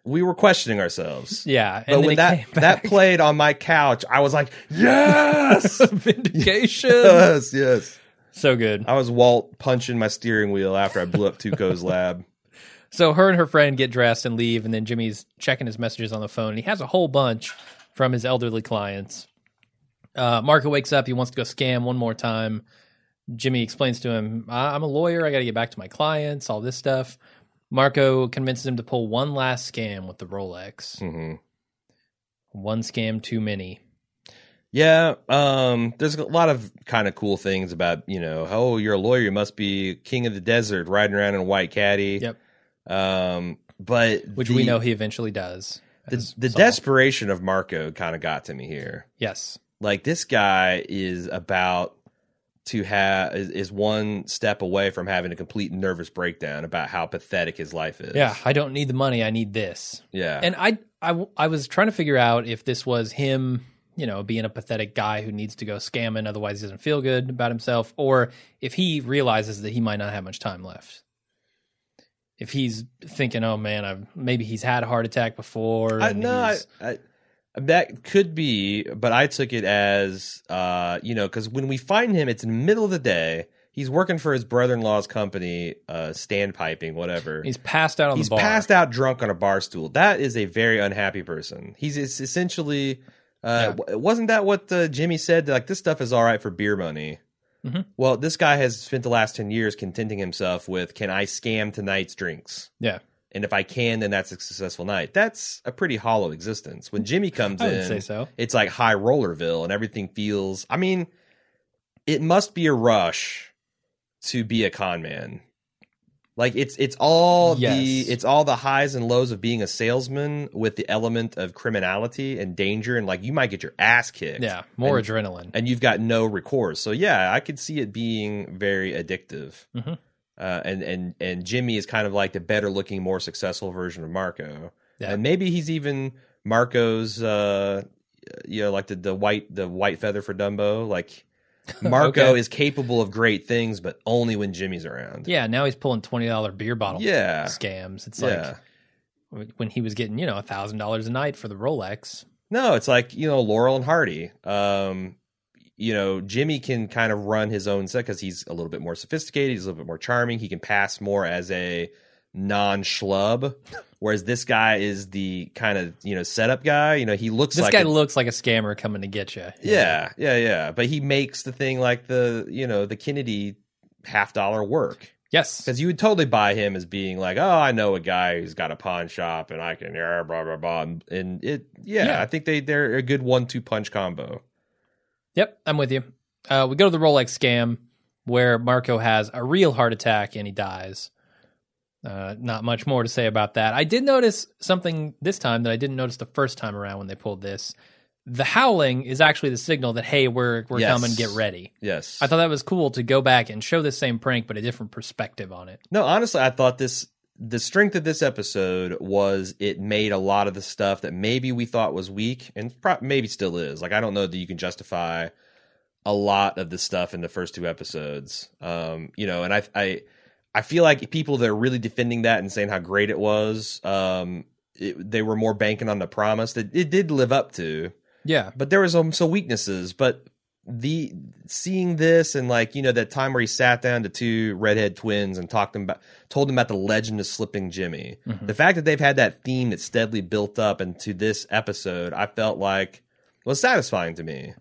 We were questioning ourselves. Yeah, and But when that that played on my couch, I was like, yes, vindication, yes, yes. so good. I was Walt punching my steering wheel after I blew up Tuco's lab. So her and her friend get dressed and leave, and then Jimmy's checking his messages on the phone. And he has a whole bunch from his elderly clients. Uh, Marco wakes up. He wants to go scam one more time. Jimmy explains to him, "I- "I'm a lawyer. I got to get back to my clients. All this stuff." Marco convinces him to pull one last scam with the Rolex. hmm One scam too many. Yeah, um, there's a lot of kind of cool things about you know, oh, you're a lawyer, you must be king of the desert, riding around in a white caddy. Yep. Um, but Which the- we know he eventually does. the, the desperation of Marco kind of got to me here. Yes. Like this guy is about to have is, is one step away from having a complete nervous breakdown about how pathetic his life is. Yeah. I don't need the money. I need this. yeah, And I, I, I was trying to figure out if this was him, you know, being a pathetic guy who needs to go scamming, otherwise he doesn't feel good about himself, or if he realizes that he might not have much time left. If he's thinking, "Oh man, I've maybe he's had a heart attack before," I, no, I, I, that could be, but I took it as, uh, you know, because when we find him, it's in the middle of the day. He's working for his brother-in-law's company, uh, standpiping, whatever. he's passed out on He's the bar. passed out drunk on a bar stool. That is a very unhappy person. He's it's essentially, uh, w- wasn't that what uh, Jimmy said? Like this stuff is all right for beer money. Mhm. Well, this guy has spent the last ten years contenting himself with, "Can I scam tonight's drinks?" Yeah, and if I can, then that's a successful night. That's a pretty hollow existence. When Jimmy comes in, say so. it's like high rollerville, and everything feels. I mean, it must be a rush to be a con man. Like it's it's all the it's all the highs and lows of being a salesman with the element of criminality and danger, and like you might get your ass kicked. Yeah, more And- adrenaline. and you've got no recourse. So yeah, I could see it being very addictive. Mhm. Uh, and and and Jimmy is kind of like the better looking, more successful version of Marco. Yeah. And maybe he's even Marco's, uh, you know, like the the white the white feather for Dumbo. Like Marco Okay. is capable of great things, but only when Jimmy's around. Yeah, now he's pulling twenty dollar beer bottle Yeah. scams. It's Yeah. like when he was getting you know a thousand dollars a night for the Rolex. No, it's like you know Laurel and Hardy. Um, you know Jimmy can kind of run his own set because he's a little bit more sophisticated. He's a little bit more charming. He can pass more as a non schlub, whereas this guy is the kind of you know setup guy. You know he looks This like guy a- looks like a scammer coming to get you. yeah, yeah, yeah. But he makes the thing like the you know the Kennedy half dollar work. Yes. Because you would totally buy him as being like, oh, I know a guy who's got a pawn shop and I can, yeah, blah blah blah, and it, yeah, Yeah. I think they they're a good one two punch combo. Yep, I'm with you. Uh, we go to the Rolex scam where Marco has a real heart attack and he dies. Uh, not much more to say about that. I did notice something this time that I didn't notice the first time around when they pulled this. The howling is actually the signal that hey, we're we're Yes. coming, get ready. Yes, I thought that was cool to go back and show the same prank but a different perspective on it. no, honestly, I thought this the strength of this episode was it made a lot of the stuff that maybe we thought was weak and pro- maybe still is. Like I don't know that you can justify a lot of the stuff in the first two episodes. Um, you know, and I I I feel like people that are really defending that and saying how great it was, um, it, they were more banking on the promise that it did live up to. Yeah, But there was um, some weaknesses. But the seeing this and like you know that time where he sat down to two redhead twins and talked them about told them about the legend of slipping Jimmy. Mm-hmm. The fact that they've had that theme that steadily built up into this episode, I felt like was satisfying to me.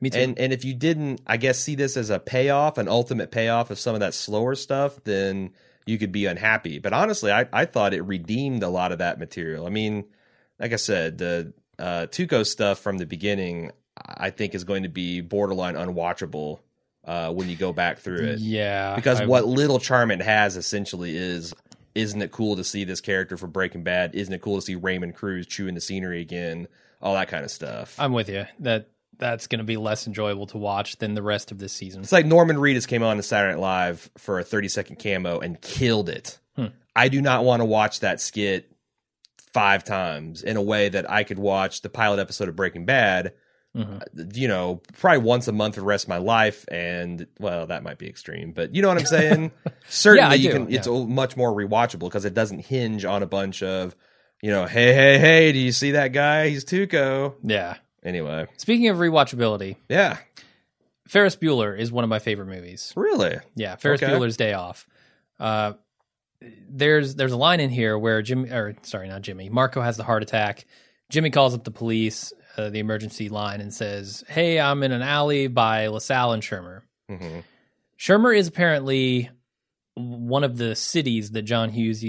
me too. And and if you didn't, I guess see this as a payoff, an ultimate payoff of some of that slower stuff, then you could be unhappy. But honestly, I I thought it redeemed a lot of that material. I mean, like I said, the uh, Tuco stuff from the beginning, I think is going to be borderline unwatchable uh, when you go back through it. yeah, Because I- what little charm it has essentially is, isn't it cool to see this character from Breaking Bad? Isn't it cool to see Raymond Cruz chewing the scenery again? All that kind of stuff. I'm with you. That that's going to be less enjoyable to watch than the rest of this season. It's like Norman Reedus came on to Saturday Night Live for a 30 second camo and killed it. Hmm. I do not want to watch that skit five times in a way that I could watch the pilot episode of Breaking Bad, Mhm. you know, probably once a month for the rest of my life. And well, that might be extreme, but you know what I'm saying? Certainly, I you can. It's much more rewatchable because it doesn't hinge on a bunch of, you know, hey, hey, hey, do you see that guy? He's Tuco. Yeah. Anyway, Speaking of rewatchability, yeah, Ferris Bueller is one of my favorite movies. really, Yeah, Ferris Okay. Bueller's Day Off. Uh, there's there's a line in here where Jimmy, or sorry, not Jimmy, Marco has the heart attack. Jimmy calls up the police, uh, the emergency line, and says, "Hey, I'm in an alley by LaSalle and Shermer." hmm Shermer is apparently one of the cities that John Hughes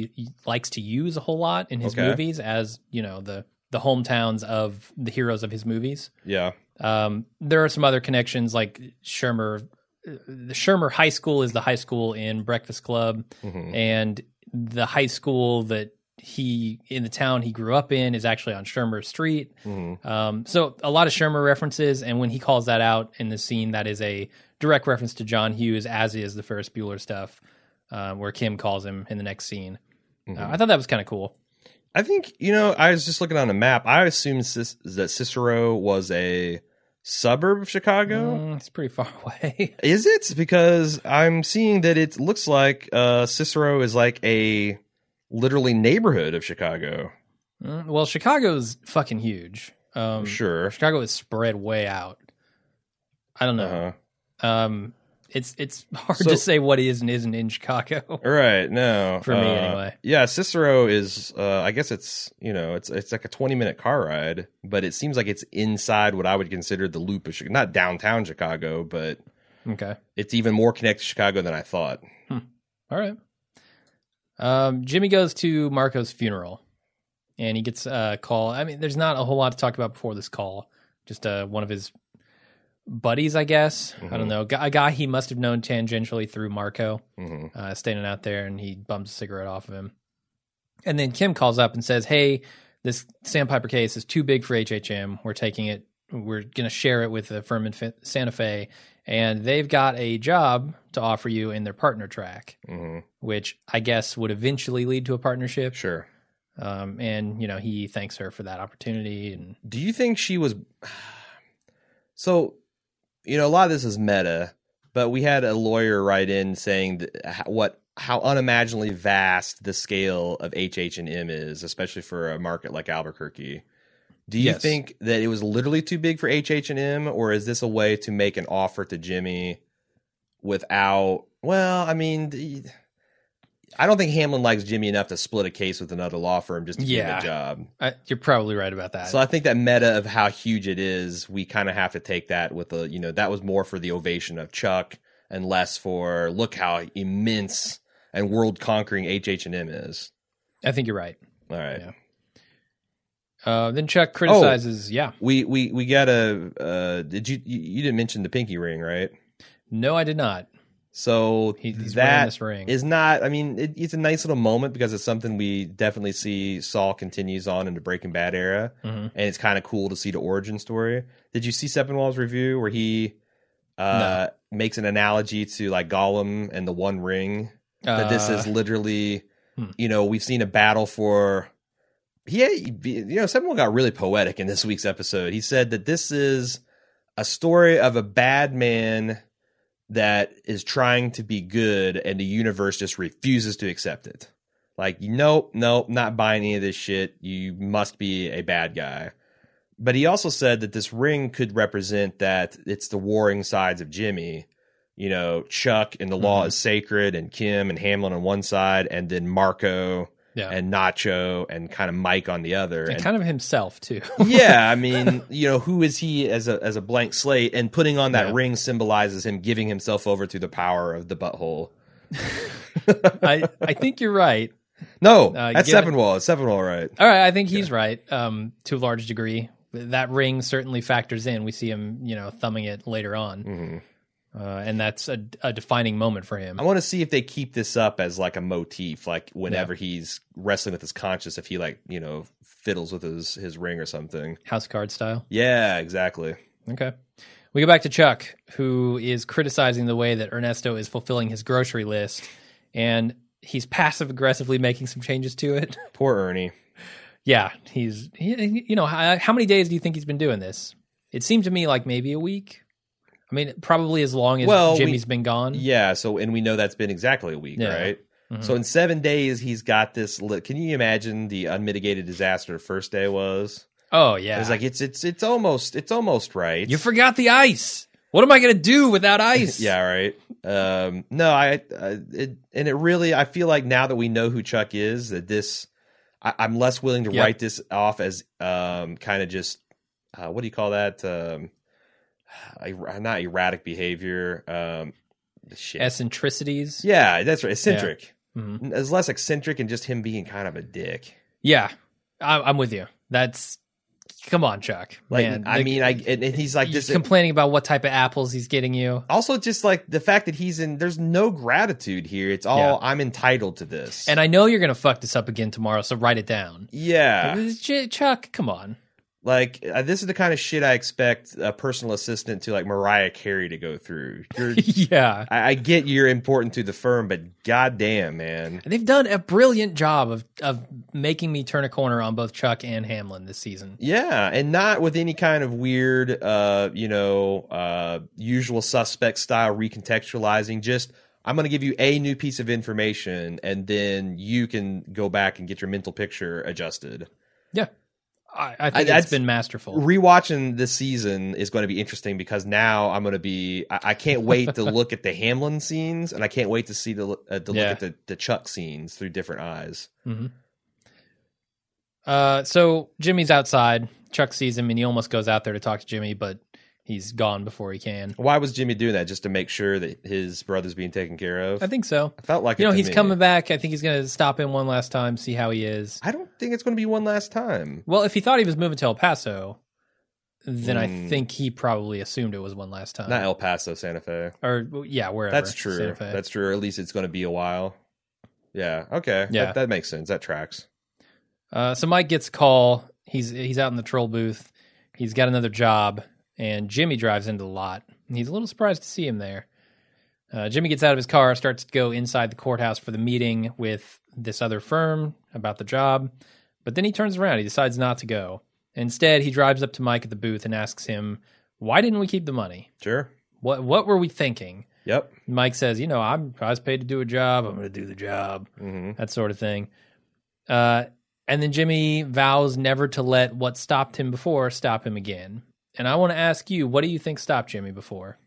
likes to use a whole lot in his Okay. movies as you know the the hometowns of the heroes of his movies. yeah, Um, there are some other connections like Shermer. The Shermer High School is the high school in Breakfast Club, hmm and the high school that he in the town he grew up in is actually on Shermer Street. hmm Um, so a lot of Shermer references, and when he calls that out in the scene, that is a direct reference to John Hughes, as is the Ferris Bueller stuff, uh, where Kim calls him in the next scene. Uh, I thought that was kind of cool. I think you know. I was just looking on a map. I assumed Cis- that Cicero was a suburb of Chicago. Mm, it's pretty far away. Is it? Because I'm seeing that it looks like uh, Cicero is like a literally neighborhood of Chicago. Mm, well, Chicago's fucking huge. Um, sure. Chicago is spread way out. I don't know. Uh-huh. Um, it's it's hard So- to say what is and isn't in Chicago. Right. No. For me, Uh, anyway. Yeah, Cicero is. Uh, I guess it's you know it's it's like a 20 minute car ride, but it seems like it's inside what I would consider the loop of Chicago, not downtown Chicago, but Okay. it's even more connected to Chicago than I thought. All right. Um, Jimmy goes to Marco's funeral, and he gets a call. I mean, there's not a whole lot to talk about before this call. Just uh, one of his buddies, I guess. I don't Mhm. know. A guy he must have known tangentially through Marco, hmm uh, standing out there, and he bums a cigarette off of him. And then Kim calls up and says, "Hey, this Sandpiper case is too big for HHM. We're taking it. We're going to share it with the firm in Santa Fe, and they've got a job to offer you in their partner track, hmm which I guess would eventually lead to a partnership. Sure. Um, and you know he thanks her for that opportunity, and Do you think she was? So, you know, a lot of this is meta, but we had a lawyer write in saying that what how unimaginably vast the scale of HH and M is, especially for a market like Albuquerque. Do you Yes. think that it was literally too big for HH and M, or is this a way to make an offer to Jimmy without? Well, I mean. I don't think Hamlin likes Jimmy enough to split a case with another law firm just to Yeah. give him a job. I, you're probably right about that. So I think that meta of how huge it is, we kind of have to take that with a you know, that was more for the ovation of Chuck and less for look how immense and world conquering HH and M is. I think you're right. All right. Yeah. Uh, then Chuck criticizes. Yeah, We we we got a uh did you you didn't mention the pinky ring, right? no, I did not. So He, he's that this ring. is not I mean it, it's a nice little moment because it's something we definitely see Saul continues on in the Breaking Bad era. Mhm. and it's kind of cool to see the origin story. Did you see Sepinwall's review where he uh, makes an analogy to like Gollum and the One Ring? That this Uh, is literally, hmm. you know, we've seen a battle for. Yeah, you know, someone got really poetic in this week's episode. He said that this is a story of a bad man that is trying to be good, and the universe just refuses to accept it. Like, nope, nope, not buying any of this shit. You must be a bad guy. But he also said that this ring could represent that it's the warring sides of Jimmy. You know, Chuck and the law Mhm. is sacred, and Kim and Hamlin on one side, and then Marco yeah, and Nacho and kind of Mike on the other. and And- kind of himself too. yeah, I mean, you know, who is he as a as a blank slate? And putting on that Yeah. ring symbolizes him giving himself over to the power of the butthole. I I think you're right. No, Uh, that's Sepinwall. It's right? All right, I think he's right um, to a large degree. That ring certainly factors in. We see him, you know, thumbing it later on, hmm uh, and that's a, a defining moment for him. I want to see if they keep this up as like a motif, like whenever he's wrestling with his conscience, if he like you know fiddles with his his ring or something. House card style. Yeah, exactly. Okay. We go back to Chuck, who is criticizing the way that Ernesto is fulfilling his grocery list, and he's passive aggressively making some changes to it. Poor Ernie. yeah, he's he, you know how, how many days do you think he's been doing this? It seemed to me like maybe a week. I mean, probably as long as Well, we- Jimmy's been gone. Yeah. So, and we know that's been exactly a week, Yeah. right? Mhm. So in seven days, he's got this. Li- Can you imagine the unmitigated disaster first day was? Oh yeah, It's like it's it's it's almost it's almost right. you forgot the ice. What am I gonna do without ice? yeah, right. Um, no, I, I it, and it really, I feel like now that we know who Chuck is, that this, I, I'm less willing to Yep. write this off as um, kind of just, uh, what do you call that? Um, not erratic behavior. Um, shit. eccentricities. yeah, that's right. Eccentric. Mhm. It's less eccentric and just him being kind of a dick. Yeah, I, I'm with you. That's come on, Chuck. Like, Man, I the- mean, I and, and he's like he's this. complaining about what type of apples he's getting you. also, just like the fact that he's in, there's no gratitude here. It's all Yeah. I'm entitled to this. And I know you're gonna fuck this up again tomorrow, so write it down. yeah, Chuck, come on. Like uh, this is the kind of shit I expect a personal assistant to like Mariah Carey to go through. You're, yeah, I, I get you're important to the firm, but goddamn, man. they've done a brilliant job of of making me turn a corner on both Chuck and Hamlin this season. Yeah, and not with any kind of weird, uh, you know, uh, usual suspect style recontextualizing. Just I'm going to give you a new piece of information, and then you can go back and get your mental picture adjusted. Yeah, I, I think that's- it's been masterful. Rewatching this season is going to be interesting because now I'm going to be. I, I can't wait to look at the Hamlin scenes, and I can't wait to see the uh, to look Yeah. at the, the Chuck scenes through different eyes. hmm Uh, so Jimmy's outside. Chuck sees him, and he almost goes out there to talk to Jimmy, but he's gone before he can. Why was Jimmy doing that? Just to make sure that his brother's being taken care of. I think so. I felt like You it know, to he's me. coming back. I think he's going to stop in one last time, see how he is. I don't think it's going to be one last time. Well, if he thought he was moving to El Paso, then I Hmm. think he probably assumed it was one last time. Not El Paso, Santa Fe. or yeah, wherever. That's true. That's true. Or at least it's going to be a while. Yeah. Okay. Yeah. That, that makes sense. That tracks. Uh, so Mike gets a call. He's he's out in the troll booth. He's got another job, and Jimmy drives into the lot. he's a little surprised to see him there. Uh, Jimmy gets out of his car, starts to go inside the courthouse for the meeting with this other firm about the job, but then he turns around. He decides not to go. Instead, he drives up to Mike at the booth and asks him, "Why didn't we keep the money? Sure. What what were we thinking?" Yep. Mike says, "You know, I'm I was paid to do a job. I'm going to do the job." hmm that sort of thing. Uh, and then Jimmy vows never to let what stopped him before stop him again. And I want to ask you, what do you think stopped Jimmy before?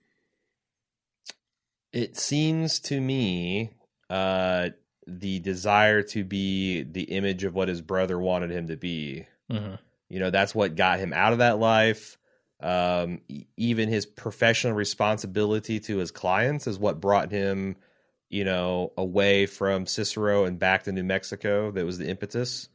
It seems to me uh, the desire to be the image of what his brother wanted him to be. Mm-hmm. You know, that's what got him out of that life. Um, even his professional responsibility to his clients is what brought him, you know, away from Cicero and back to New Mexico. That was the impetus.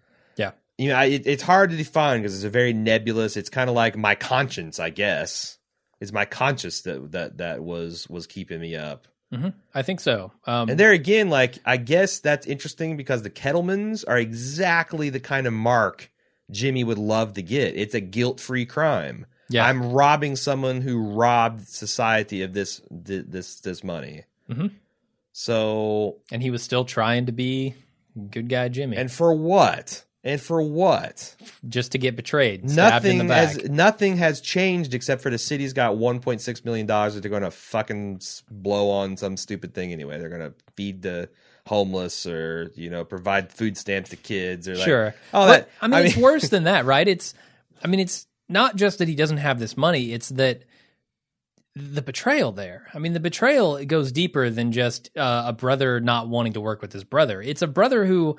You know, it, it's hard to define because it's a very nebulous. It's kind of like my conscience, I guess. It's my conscience that that that was was keeping me up. Mm-hmm. I think so. Um, And there again, like I guess that's interesting because the Kettlemans are exactly the kind of mark Jimmy would love to get. It's a guilt-free crime. yeah, I'm robbing someone who robbed society of this this this money. Mhm. So, and he was still trying to be good guy Jimmy, and for what? And for what? just to get betrayed, stabbed in the Nothing back. has nothing has changed except for the city's got 1.6 million dollars that they're going to fucking blow on some stupid thing anyway. They're going to feed the homeless or you know provide food stamps to kids or like sure. Oh, that I mean, it's worse than that, right? It's, I mean, it's not just that he doesn't have this money; it's that the betrayal there. I mean, the betrayal it goes deeper than just uh, a brother not wanting to work with his brother. It's a brother who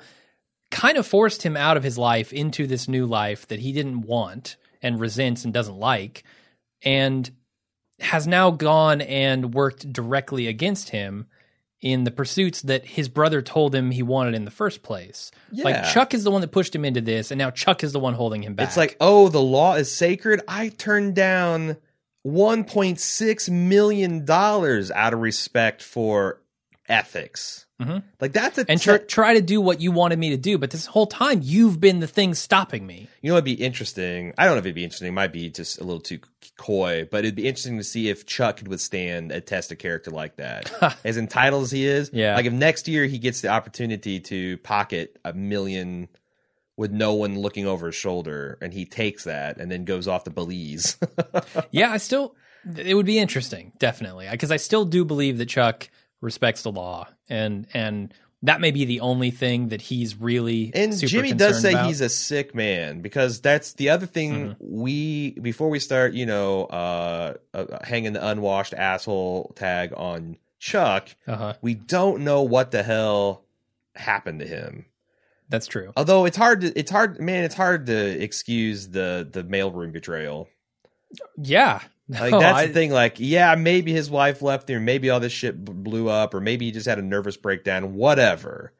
kind of forced him out of his life into this new life that he didn't want and resents and doesn't like, and has now gone and worked directly against him in the pursuits that his brother told him he wanted in the first place. Like Chuck is the one that pushed him into this, and now Chuck is the one holding him back. It's like, oh, the law is sacred. I turned down 1.6 million dollars out of respect for ethics. Mhm. Like that's a and tr- try to do what you wanted me to do, but this whole time you've been the thing stopping me. You know, it'd be interesting. I don't know if it'd be interesting. It might be just a little too coy, but it'd be interesting to see if Chuck could withstand a test of character like that. as entitled as he is, Yeah. Like if next year he gets the opportunity to pocket a million with no one looking over his shoulder, and he takes that and then goes off to Belize. yeah, I still it would be interesting, definitely, because I still do believe that Chuck respects the law, and and that may be the only thing that he's really And Jimmy does say about. he's a sick man because that's the other thing Mm-hmm. we before we start, you know, uh, uh, hanging the unwashed asshole tag on Chuck. uh-huh. We don't know what the hell happened to him. That's true. Although it's hard to, it's hard, man, it's hard to excuse the the mailroom betrayal. Yeah, Like No, oh, that's I- the thing. Like, yeah, maybe his wife left him, maybe all this shit blew up, or maybe he just had a nervous breakdown. Whatever.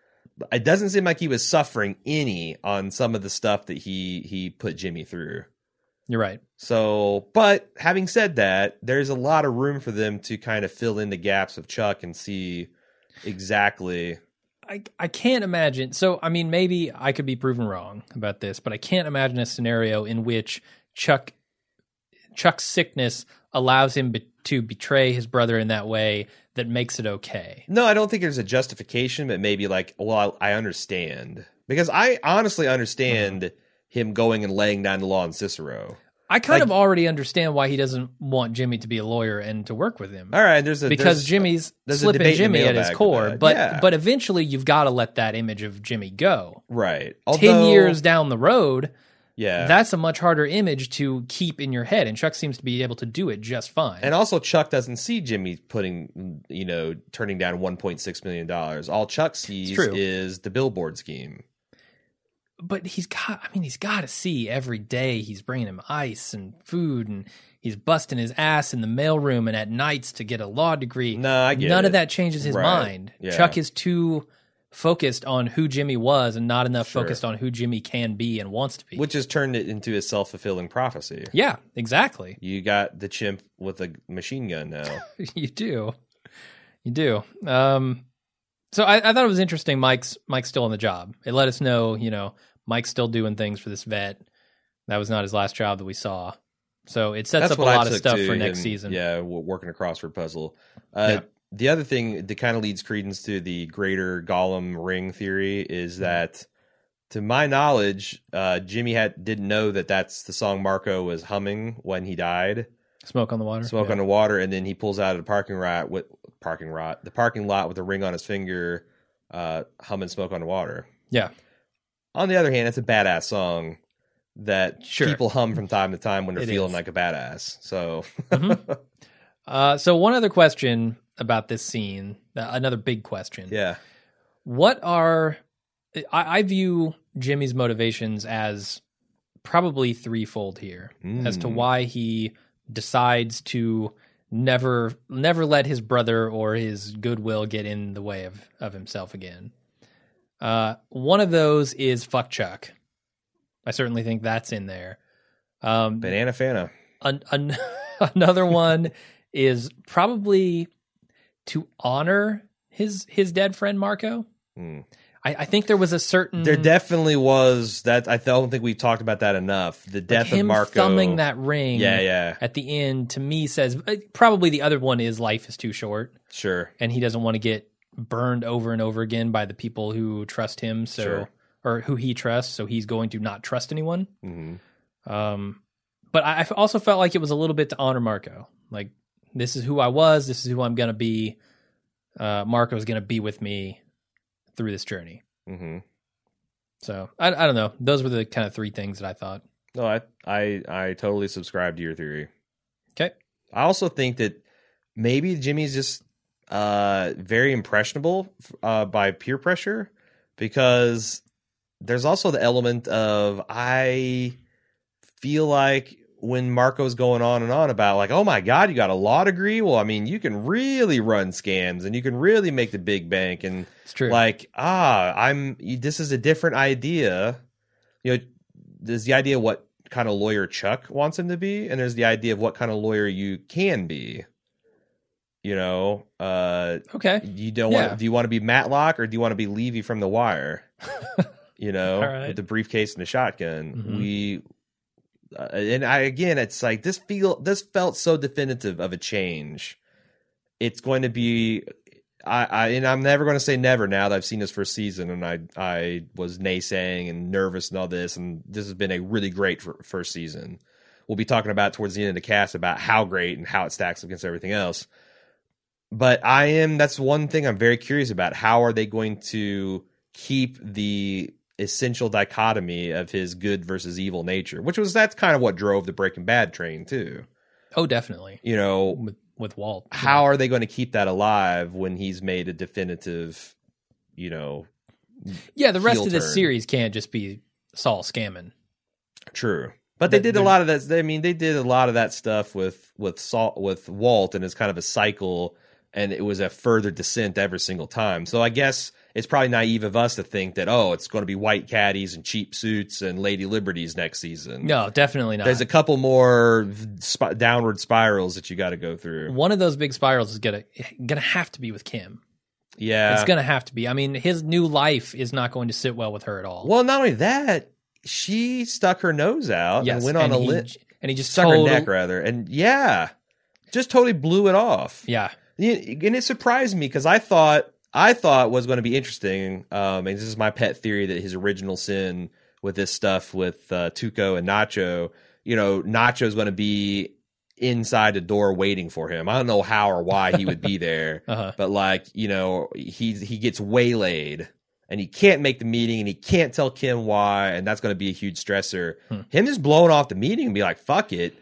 It doesn't seem like he was suffering any on some of the stuff that he he put Jimmy through. You're right. So, but having said that, there's a lot of room for them to kind of fill in the gaps of Chuck and see exactly. I I can't imagine. So I mean, maybe I could be proven wrong about this, but I can't imagine a scenario in which Chuck Chuck's sickness allows him be, to betray his brother in that way that makes it okay. No, I don't think there's a justification, but maybe like, well, I understand because I honestly understand uh-huh. him going and laying down the law on Cicero. I kind Like- of already understand why he doesn't want Jimmy to be a lawyer and to work with him. All right, there's a because there's- Jimmy's there's slipping debate in the Jimmy at his core, but Yeah. but eventually you've got to let that image of Jimmy go. right. Ten years down the road, yeah. that's a much harder image to keep in your head, and Chuck seems to be able to do it just fine. and also, Chuck doesn't see Jimmy putting, you know, turning down 1.6 million dollars. All Chuck sees is the billboard scheme. but he's got I mean he's got to see every day he's bringing him ice and food and he's busting his ass in the mailroom and at nights to get a law degree. No, I get None it. of that changes his Right. mind. Yeah. Chuck is too focused on who Jimmy was and not enough Sure. focused on who Jimmy can be and wants to be. which has turned it into a self fulfilling prophecy. yeah, exactly. You got the chimp with a machine gun now. you do. You do. Um so I, I thought it was interesting Mike's Mike's still on the job. It let us know, you know, Mike's still doing things for this vet. That was not his last job that we saw. So it sets That's up a lot of stuff for next season. Yeah, working a crossword puzzle. Uh, Yeah. The other thing that kind of leads credence to the greater Gollum ring theory is Mm-hmm. that, to my knowledge, uh, Jimmy had didn't know that that's the song Marco was humming when he died. Smoke on the water. Smoke Yeah. on the water, and then he pulls out of the parking lot with parking lot, the parking lot with a ring on his finger, uh, humming "Smoke on the Water." Yeah. On the other hand, it's a badass song that Sure. people hum from time to time when they're It feeling is. like a badass. So, Mhm. Uh, so one other question about this scene, uh, another big question. yeah, What are I, I view Jimmy's motivations as probably threefold here as to Mm. why he decides to never never let his brother or his goodwill get in the way of, of himself again. Uh, one of those is fuck Chuck. I certainly think that's in there. Um, Banana Fana. an, an, another one is probably to honor his his dead friend Marco. Hmm. I, I think there was a certain There definitely was that. I don't think we talked about that enough. The like death him of Marco. thumbing that ring. Yeah, yeah, At the end, to me, says uh, probably the other one is life is too short, sure. and he doesn't want to get burned over and over again by the people who trust him. So, Sure. or who he trusts. So he's going to not trust anyone. hmm Um, but I I also felt like it was a little bit to honor Marco. Like this is who I was. This is who I'm gonna be. Uh, Marco's gonna be with me through this journey. Mm-hmm. So I, I don't know. Those were the kind of three things that I thought. No, I, I, I totally subscribe to your theory. Okay. I also think that maybe Jimmy's just uh, very impressionable uh, by peer pressure because there's also the element of I feel like when Marco's going on and on about like, oh my god, you got a law degree. Well, I mean, you can really run scams and you can really make the big bank and It's true. like ah, I'm. This is a different idea. You know, there's the idea of what kind of lawyer Chuck wants him to be, and there's the idea of what kind of lawyer you can be. You know, uh, okay. you don't Yeah. want. Do you want to be Matlock or do you want to be Levy from The Wire? you know, right. with the briefcase and the shotgun. Mhm. We Uh, and I again, it's like this feel this felt so definitive of a change. It's going to be. I, I and I'm never going to say never now that I've seen this first season and I I was naysaying and nervous and all this and this has been a really great first season. We'll be talking about towards the end of the cast about how great and how it stacks against everything else but I am that's one thing I'm very curious about. How are they going to keep the essential dichotomy of his good versus evil nature? Which was that's kind of what drove the Breaking Bad train too. Oh, definitely. You know, With with Walt. how are they going to keep that alive when he's made a definitive, you know, Yeah, the rest of this series can't just be Saul scamming. True. But they did a lot of that. I mean, they did a lot of that stuff with with Salt with Walt, and it's kind of a cycle, and it was a further descent every single time. So I guess it's probably naive of us to think that oh, it's going to be white caddies and cheap suits and Lady Liberties next season. No, definitely not. There's a couple more sp- downward spirals that you got to go through. One of those big spirals is gonna gonna have to be with Kim. Yeah. It's gonna have to be. I mean, his new life is not going to sit well with her at all. well, not only that, she stuck her nose out yes, and went on a he, lit, and he just stuck her neck rather, and yeah, just totally blew it off. Yeah, Yeah, and it surprised me because I thought I thought was going to be interesting. Um, and this is my pet theory that his original sin with this stuff with uh, Tuco and Nacho, you know, Nacho's going to be inside the door waiting for him. I don't know how or why he would be there, uh-huh. but like you know, he he gets waylaid and he can't make the meeting and he can't tell Kim why, and that's going to be a huge stressor. Hmm. Him just blowing off the meeting and be like, "Fuck it."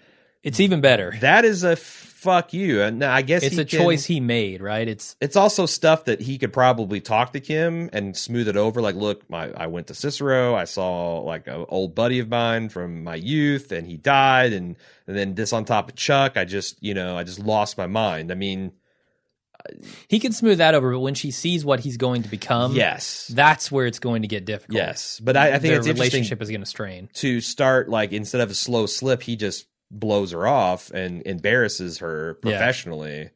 it's even better. That is a fuck you. And I guess It's a can- choice he made, right? It's it's also stuff that he could probably talk to Kim and smooth it over. Like, look, my I went to Cicero. I saw like an old buddy of mine from my youth, and he died. And and then this on top of Chuck, I just you know I just lost my mind. I mean, he can smooth that over, but when she sees what he's going to become, yes, that's where it's going to get difficult. yes. But I, I think their relationship is going to strain. to start like instead of a slow slip, he just blows her off and embarrasses her Yeah. professionally.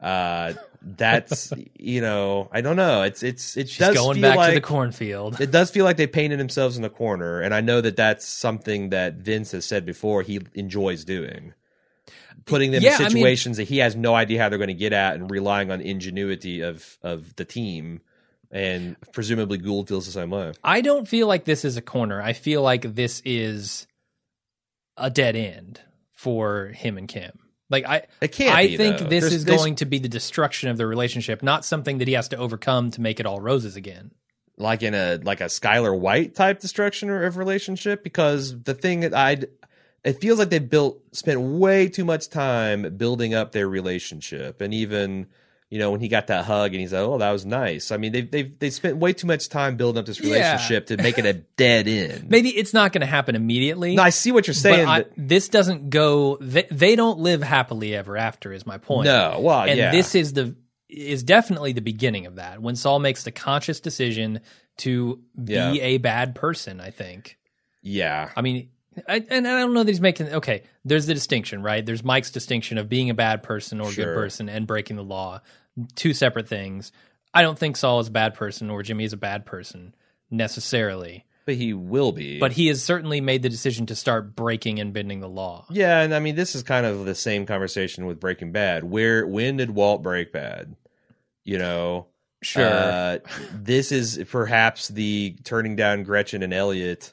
Uh, that's you know I don't know. It's it's it She's does going feel back like to the cornfield. it does feel like they painted themselves in the corner, and I know that that's something that Vince has said before he enjoys doing, putting them Yeah, I in mean- situations that he has no idea how they're going to get at, and relying on ingenuity of of the team, and presumably Gould feels the same way. I don't feel like this is a corner. I feel like this is a dead end for him and Kim. Like I, It can't. I be, think though. this There's- is going to be the destruction of the relationship, not something that he has to overcome to make it all roses again. like in a like a Skyler White type destruction of relationship because the thing that I'd it feels like they built spent way too much time building up their relationship and even you know when he got that hug and he's like oh that was nice I mean they've they've they spent way too much time building up this Yeah. relationship to make it a dead end. Maybe it's not going to happen immediately. no, I see what you're saying. but I, but- this doesn't go. They, they don't live happily ever after. Is my point. no, well, and yeah, this is the is definitely the beginning of that when Saul makes the conscious decision to be Yeah. a bad person. I think. yeah, I mean, I, and I don't know that he's making. Okay, there's the distinction, right? There's Mike's distinction of being a bad person or a Sure. good person and breaking the law. Two separate things. I don't think Saul is a bad person or Jimmy is a bad person necessarily, but he will be. but he has certainly made the decision to start breaking and bending the law. Yeah, and I mean this is kind of the same conversation with Breaking Bad. Where when did Walt break bad? You know, Sure. Uh, this is perhaps the turning down Gretchen and Elliott,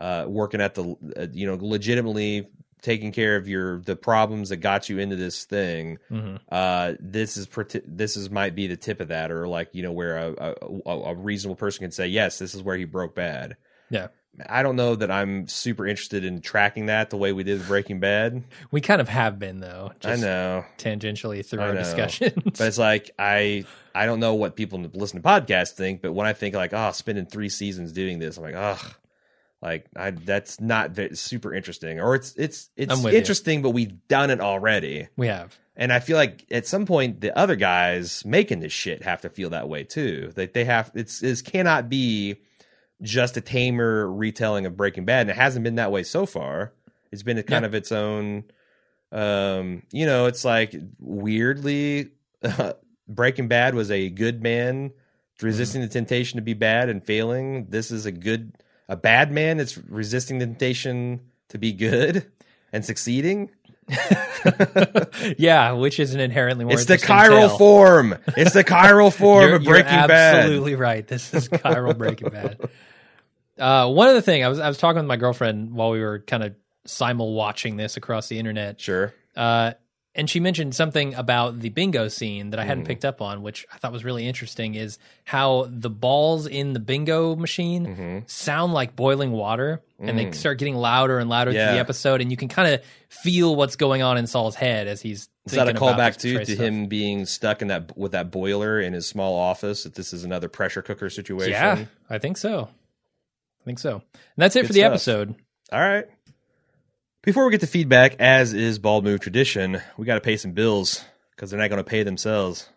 uh, working at the uh, you know legitimately taking care of your the problems that got you into this thing. hmm Uh, this is this is might be the tip of that, or like you know where a, a, a reasonable person can say yes, this is where he broke bad. Yeah. I don't know that I'm super interested in tracking that the way we did with Breaking Bad. We kind of have been though, just I know, tangentially through I our know. discussions. but it's like I I don't know what people listen to podcasts think, but when I think like oh, spending three seasons doing this, I'm like ugh, like I that's not super interesting, or it's it's it's I'm you. interesting, but we've done it already, we have. and I feel like at some point the other guys making this shit have to feel that way too. Like they have it's this cannot be just a tamer retelling of Breaking Bad, and it hasn't been that way so far. It's been a kind of its own. Um, you know, it's like weirdly, Breaking Bad was a good man resisting the temptation to be bad and failing. This is a good, a bad man that's resisting the temptation to be good and succeeding. yeah, which is an inherently more It's the chiral tale. form. It's the chiral form of Breaking you're Bad. absolutely right. This is chiral Breaking Bad. Uh, one other thing, I was I was talking with my girlfriend while we were kind of simul watching this across the internet, Sure. uh, and she mentioned something about the bingo scene that I hadn't Mhm. picked up on, which I thought was really interesting. Is how the balls in the bingo machine hmm sound like boiling water, and they Mm. start getting louder and louder through the episode, and you can kind of feel what's going on in Saul's head as he's. Is that a callback too to stuff. him being stuck in that with that boiler in his small office? That this is another pressure cooker situation. Yeah, I think so. I think so. And that's it Good for the stuff. episode. All right. Before we get to feedback, as is bald move tradition, we got to pay some bills because they're not going to pay themselves.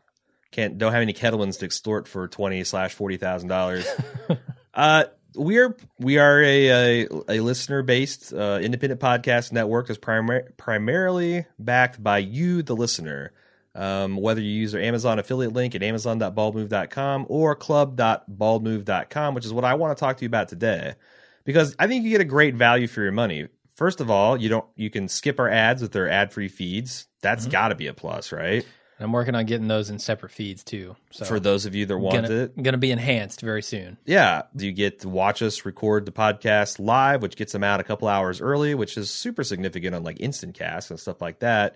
Can't don't have any Kettlemans to extort for twenty slash forty thousand dollars. Uh, we are we are a a, a listener based uh, independent podcast network that's primar- primarily backed by you, the listener. Um, whether you use our Amazon affiliate link at amazon.baldmove.com or club.baldmove.com, which is what I want to talk to you about today, because I think you get a great value for your money. First of all, you don't you can skip our ads with their ad free feeds. That's Mhm. got to be a plus, right? I'm working on getting those in separate feeds too. So For those of you that want gonna, it. gonna be enhanced very soon. Yeah, you get to watch us record the podcast live, which gets them out a couple hours early, which is super significant on like Instacast and stuff like that.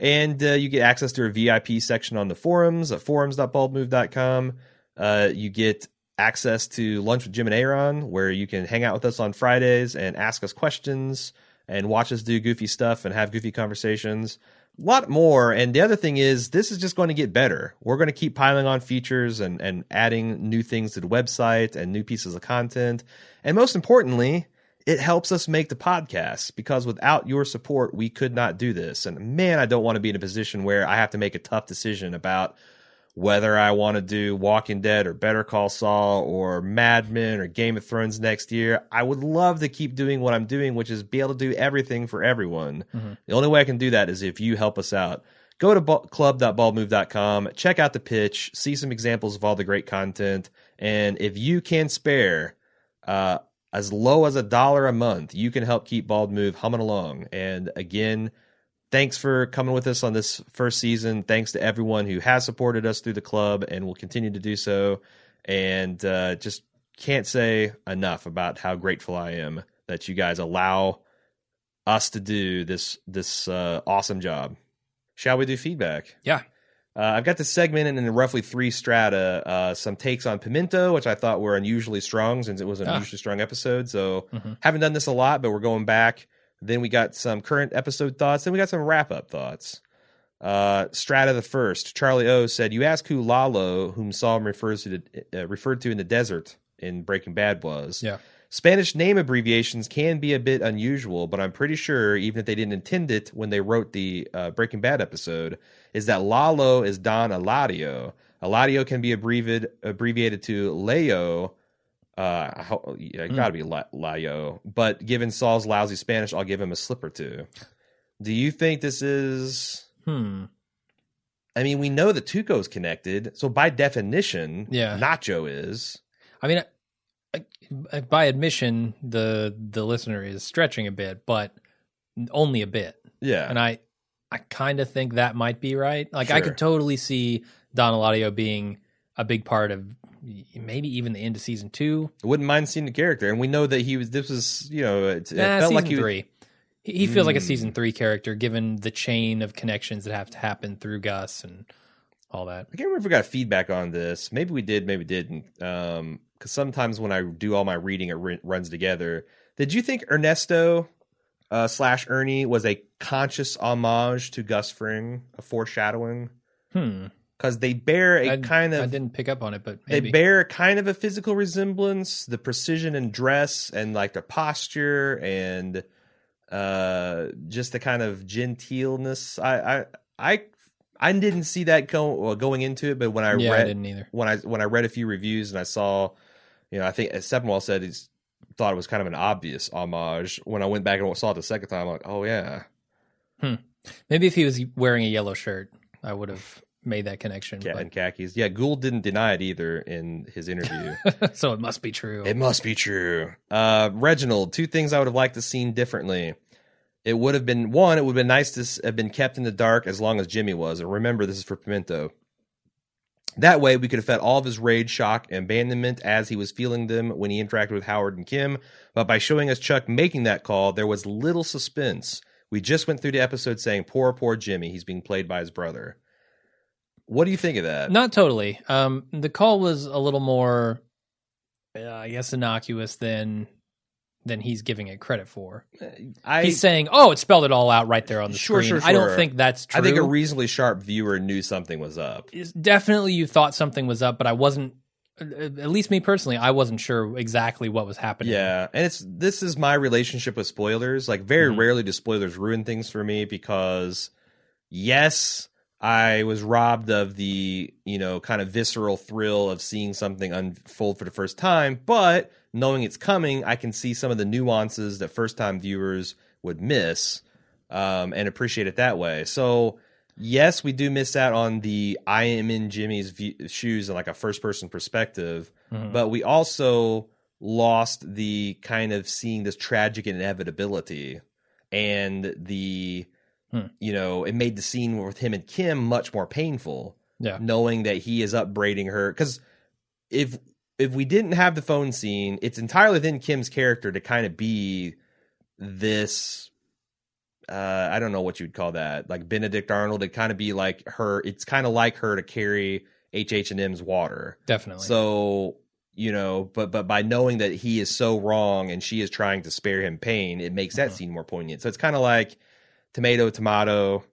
And uh, you get access to a VIP section on the forums at forums.baldmove.com. Uh, you get access to lunch with Jim and Aaron, where you can hang out with us on Fridays and ask us questions and watch us do goofy stuff and have goofy conversations. A lot more. And the other thing is, this is just going to get better. We're going to keep piling on features and, and adding new things to the website and new pieces of content. And most importantly, it helps us make the podcast because without your support, we could not do this. And man, I don't want to be in a position where I have to make a tough decision about whether I want to do Walking Dead or Better Call Saul or Mad Men or Game of Thrones next year. I would love to keep doing what I'm doing, which is be able to do everything for everyone. Mhm. The only way I can do that is if you help us out. go to ba- club.baldmove.com, check out the pitch, see some examples of all the great content, and if you can spare uh, as low as a dollar a month, you can help keep Bald Move humming along. And again, thanks for coming with us on this first season. Thanks to everyone who has supported us through the club and will continue to do so. And uh, just can't say enough about how grateful I am that you guys allow us to do this this uh, awesome job. Shall we do feedback? Yeah. Uh, I've got this segment in roughly three strata. Uh, some takes on Pimento, which I thought were unusually strong since it was an Ah. unusually strong episode. So Mhm. haven't done this a lot, but we're going back. Then we got some current episode thoughts. Then we got some wrap up thoughts. Uh, strata the first. Charlie O said, "You ask who Lalo, whom Saul refers to uh, referred to in the desert in Breaking Bad, was." Yeah. Spanish name abbreviations can be a bit unusual, but I'm pretty sure, even if they didn't intend it when they wrote the uh, Breaking Bad episode, is that Lalo is Don Eladio. Eladio can be abbreviated abbreviated to Leo. Uh, I yeah, it got to be La- Layo. But given Saul's lousy Spanish, I'll give him a slip or two. Do you think this is? Hmm. I mean, we know that Tuco's connected, so by definition, Yeah. Nacho is. I mean, I, I, by admission, the the listener is stretching a bit, but only a bit. Yeah, And I, I kind of think that might be right. Like I could totally see Don Eladio being a big part of maybe even the end of season two. wouldn't mind seeing the character, and we know that he was. This was, you know, it, it Nah, felt like he was- three. He, he feels like a Mm. season three character, given the chain of connections that have to happen through Gus and all that. I can't remember if we got feedback on this. Maybe we did, maybe we didn't. Um, because sometimes when I do all my reading, it ri- runs together. Did you think Ernesto uh, slash Ernie was a conscious homage to Gus Fring, a foreshadowing? Hmm. Because they bear a I, kind of I didn't pick up on it, but they bear kind of a physical resemblance, the precision in dress and like the posture and uh just the kind of genteelness. I I I, I didn't see that go, well, going into it, but when I yeah, I read didn't either. when I when I read a few reviews and I saw, you know, I think as Sepinwall said he's thought it was kind of an obvious homage. When I went back and saw it the second time, I'm like, oh yeah, Maybe if he was wearing a yellow shirt, I would have made that connection. cat and khakis. Yeah, Gould didn't deny it either in his interview. so it must be true. it must be true. Uh, Reginald, two things I would have liked to seen differently. It would have been one. It would have been nice to have been kept in the dark as long as Jimmy was. And remember, this is for Pimento. That way, we could have fed all of his rage, shock, and abandonment as he was feeling them when he interacted with Howard and Kim. But by showing us Chuck making that call, there was little suspense. We just went through the episode saying, "Poor, poor Jimmy. He's being played by his brother." What do you think of that? Not totally. Um, the call was a little more, uh, I guess, innocuous than than he's giving it credit for. I he's saying, "Oh, it spelled it all out right there on the Sure, screen." sure, I don't think that's true. I think a reasonably sharp viewer knew something was up. It's definitely you thought something was up, but I wasn't. At least me personally, I wasn't sure exactly what was happening. Yeah, and it's this is my relationship with spoilers. Like very Mhm. rarely do spoilers ruin things for me because yes, I was robbed of the, you know, kind of visceral thrill of seeing something unfold for the first time, but knowing it's coming, I can see some of the nuances that first-time viewers would miss um, and appreciate it that way. So, yes, we do miss out on the I am in Jimmy's view- shoes in like a first-person perspective Mhm. but we also lost the kind of seeing this tragic inevitability and the Hmm. you know it made the scene with him and kim much more painful yeah, knowing that he is upbraiding her because if if we didn't have the phone scene it's entirely within kim's character to kind of be this uh i don't know what you'd call that like benedict arnold to kind of be like her it's kind of like her to carry hh&m's water definitely. so you know, but but by knowing that he is so wrong and she is trying to spare him pain, it makes that Mhm. scene more poignant. So it's kind of like tomato, tomato,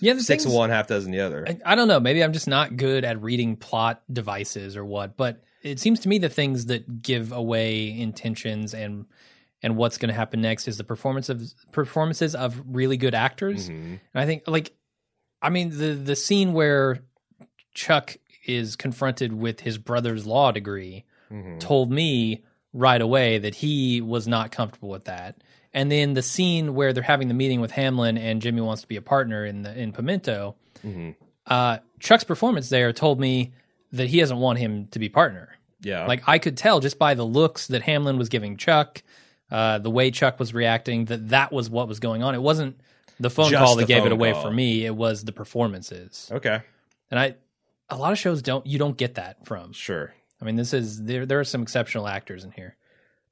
yeah, six of one, half dozen the other. I, I don't know. Maybe I'm just not good at reading plot devices or what, but it seems to me the things that give away intentions and and what's going to happen next is the performance of performances of really good actors. Mhm. And I think like I mean the the scene where Chuck is confronted with his brother's law degree Mhm. told me right away that he was not comfortable with that. And then the scene where they're having the meeting with Hamlin and Jimmy wants to be a partner in the in Pimento. Mm-hmm. Uh, Chuck's performance there told me that he doesn't want him to be partner. Yeah. Like I could tell just by the looks that Hamlin was giving Chuck, uh, the way Chuck was reacting, that that was what was going on. It wasn't the phone Just call that gave it away call. for me. It was the performances, okay. and I, a lot of shows don't you don't get that from. Sure. I mean, this is there. There are some exceptional actors in here.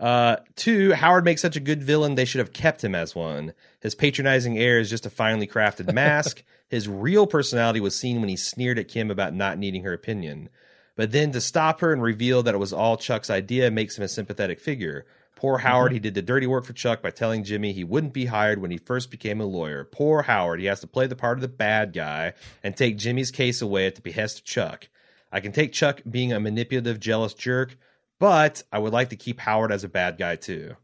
Uh, two, Howard makes such a good villain, they should have kept him as one. His patronizing air is just a finely crafted mask. His real personality was seen when he sneered at Kim about not needing her opinion. But then to stop her and reveal that it was all Chuck's idea makes him a sympathetic figure. Poor Howard, he did the dirty work for Chuck by telling Jimmy he wouldn't be hired when he first became a lawyer. Poor Howard, he has to play the part of the bad guy and take Jimmy's case away at the behest of Chuck. I can take Chuck being a manipulative, jealous jerk, but I would like to keep Howard as a bad guy too.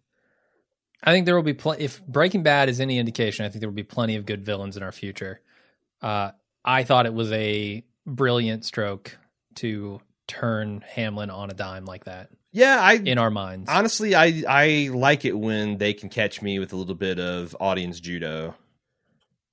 I think there will be pl- if Breaking Bad is any indication. I think there will be plenty of good villains in our future. Uh, I thought it was a brilliant stroke to turn Hamlin on a dime like that Yeah, I in our minds. honestly I I like it when they can catch me with a little bit of audience judo.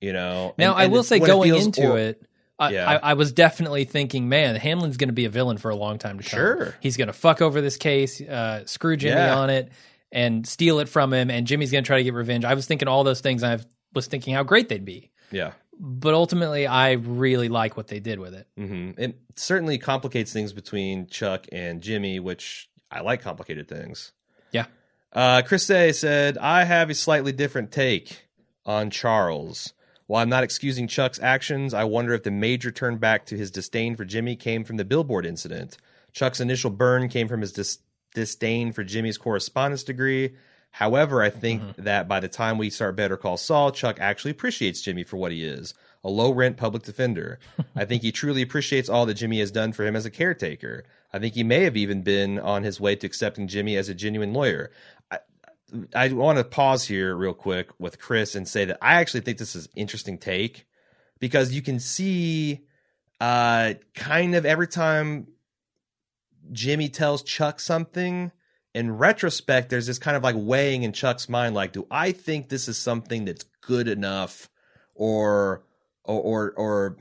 You know. Now, And- I will say, going feels into or- it, I, Yeah. I, I was definitely thinking, man, Hamlin's going to be a villain for a long time to come. Sure. He's going to fuck over this case, uh, screw Jimmy Yeah. on it, and steal it from him, and Jimmy's going to try to get revenge. I was thinking all those things. and I was thinking how great they'd be. Yeah. But ultimately, I really like what they did with it. hmm It certainly complicates things between Chuck and Jimmy, which I like complicated things. Yeah. Uh, Chris Day said, I have a slightly different take on Charles. While I'm not excusing Chuck's actions, I wonder if the major turn back to his disdain for Jimmy came from the billboard incident. Chuck's initial burn came from his dis- disdain for Jimmy's correspondence degree. However, I think mm-hmm. that by the time we start Better Call Saul, Chuck actually appreciates Jimmy for what he is a low rent public defender. I think he truly appreciates all that Jimmy has done for him as a caretaker. I think he may have even been on his way to accepting Jimmy as a genuine lawyer. I, want to pause here real quick with Chris and say that I actually think this is interesting take because you can see uh, kind of every time Jimmy tells Chuck something, in retrospect, there's this kind of like weighing in Chuck's mind, like, do I think this is something that's good enough, or, or, or, or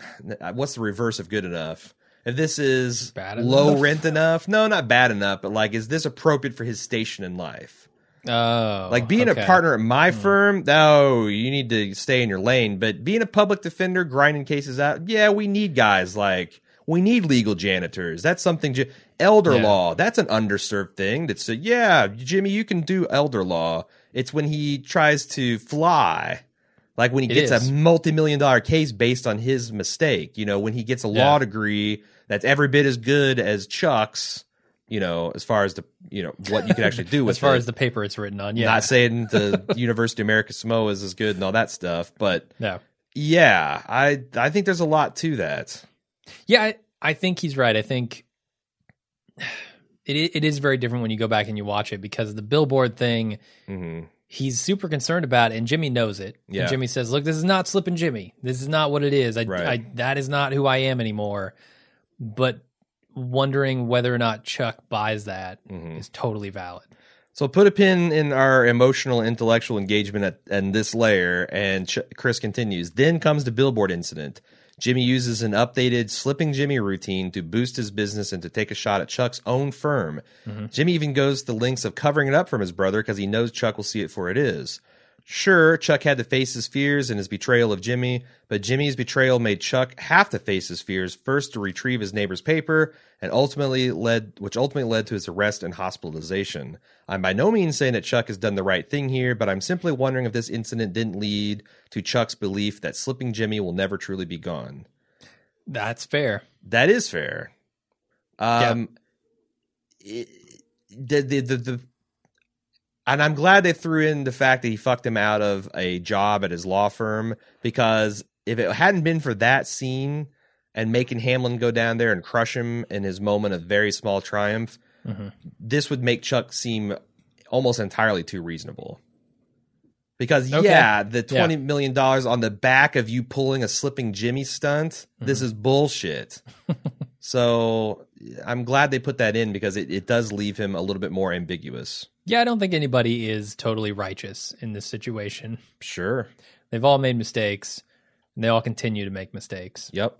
what's the reverse of good enough? If this is Bad low enough? rent enough, no, not bad enough, but like, is this appropriate for his station in life? Oh, Like being okay. a partner at my hmm. firm, no, you need to stay in your lane. But being a public defender, grinding cases out, yeah, we need guys like we need legal janitors. That's something. Elder Yeah. law, that's an underserved thing. That's a, yeah, Jimmy, you can do elder law. It's when he tries to fly, like when he It gets is. a multi-million dollar case based on his mistake. You know, when he gets a Yeah. law degree that's every bit as good as Chuck's. You know, as far as the you know what you can actually do with as far it. as the paper it's written on. Yeah, Not saying the University of American Samoa is as good and all that stuff, but yeah, yeah, I I think there's a lot to that. yeah. I, I think he's right. I think it it is very different when you go back and you watch it because the billboard thing. hmm he's super concerned about it, and Jimmy knows it. Yeah. And Jimmy says, "Look, this is not slipping Jimmy. This is not what it is. I, Right. I that is not who I am anymore." But wondering whether or not Chuck buys that is Mhm. totally valid. So put a pin in our emotional intellectual engagement at, and this layer, and Ch- Chris continues. Then comes the billboard incident. Jimmy uses an updated slipping Jimmy routine to boost his business and to take a shot at Chuck's own firm. Jimmy even goes to the lengths of covering it up from his brother because he knows Chuck will see it for it is. Sure, Chuck had to face his fears and his betrayal of Jimmy, but Jimmy's betrayal made Chuck have to face his fears first to retrieve his neighbor's paper, and ultimately led, which ultimately led to his arrest and hospitalization. I'm by no means saying that Chuck has done the right thing here, but I'm simply wondering if this incident didn't lead to Chuck's belief that slipping Jimmy will never truly be gone. That's fair. That is fair. Um, it- the, the the the and I'm glad they threw in the fact that he fucked him out of a job at his law firm because if it hadn't been for that scene and making Hamlin go down there and crush him in his moment of very small triumph, Mhm. this would make Chuck seem almost entirely too reasonable. Because Okay. yeah, the Yeah. twenty million dollars on the back of you pulling a slipping Jimmy stunt, this Mm-hmm. is bullshit. so I'm glad they put that in because it, it does leave him a little bit more ambiguous. Yeah, I don't think anybody is totally righteous in this situation. Sure. They've all made mistakes, and they all continue to make mistakes. Yep.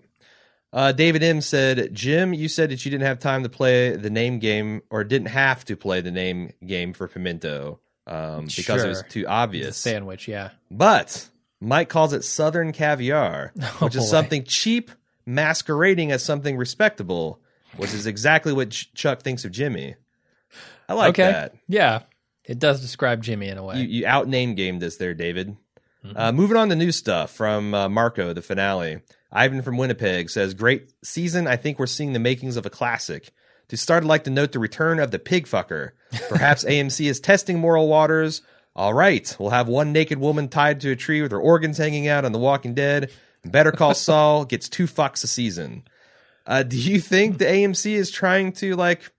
Uh, David M said, Jim, you said that you didn't have time to play the name game or didn't have to play the name game for Pimento um, because it was too obvious. sandwich, yeah. But Mike calls it Southern caviar, which boy. is something cheap masquerading as something respectable, which is exactly what Ch- Chuck thinks of Jimmy. I like okay. that. Yeah. It does describe Jimmy in a way. You, you out name gamed this there, David. Uh, moving on to new stuff from uh, Marco, the finale. Ivan from Winnipeg says, Great season. I think we're seeing the makings of a classic. To start, I'd like to note the return of the pig fucker. Perhaps AMC is testing moral waters. All right, we'll have one naked woman tied to a tree with her organs hanging out on The Walking Dead. Better Call Saul gets two fucks a season. Uh, do you think the AMC is trying to like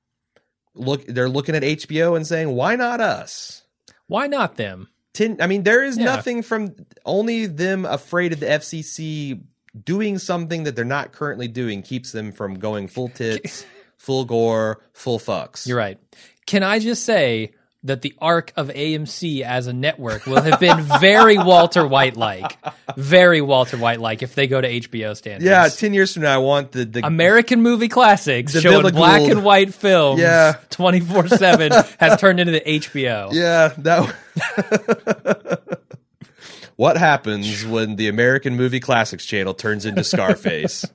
look? They're looking at HBO and saying, "Why not us?" Why not them? Tin, I mean, there is Yeah. nothing from only them afraid of the FCC doing something that they're not currently doing keeps them from going full tits, full gore, full fucks. You're right. Can I just say that the arc of AMC as a network will have been very Walter White like, very Walter White like if they go to HBO standards. Yeah, ten years from now, I want the the American movie classics The showing Villa black and white films Yeah. 24 7 has turned into the HBO. yeah that. what happens when the American Movie Classics channel turns into Scarface?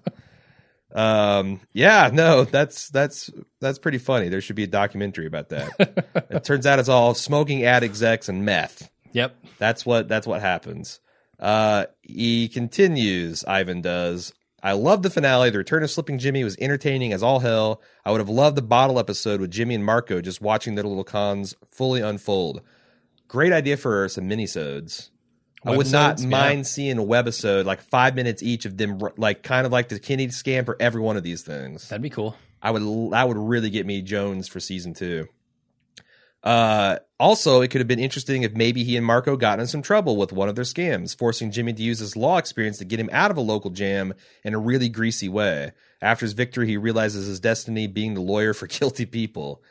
Um, yeah, no, that's that's that's pretty funny. There should be a documentary about that. it turns out it's all smoking ad execs and meth. Yep. That's what that's what happens. Uh, he continues. Ivan does. I love the finale. The return of Slipping Jimmy was entertaining as all hell. I would have loved the bottle episode with Jimmy and Marco just watching their little cons fully unfold. Great idea for some minisodes. I would not Webisodes, yeah. mind seeing a webisode, like five minutes each of them, like kind of like the Kennedy scam for every one of these things. That'd be cool. I would that would really get me Jones for season two. Uh, also, it could have been interesting if maybe he and Marco got in some trouble with one of their scams, forcing Jimmy to use his law experience to get him out of a local jam in a really greasy way. After his victory, he realizes his destiny being the lawyer for guilty people.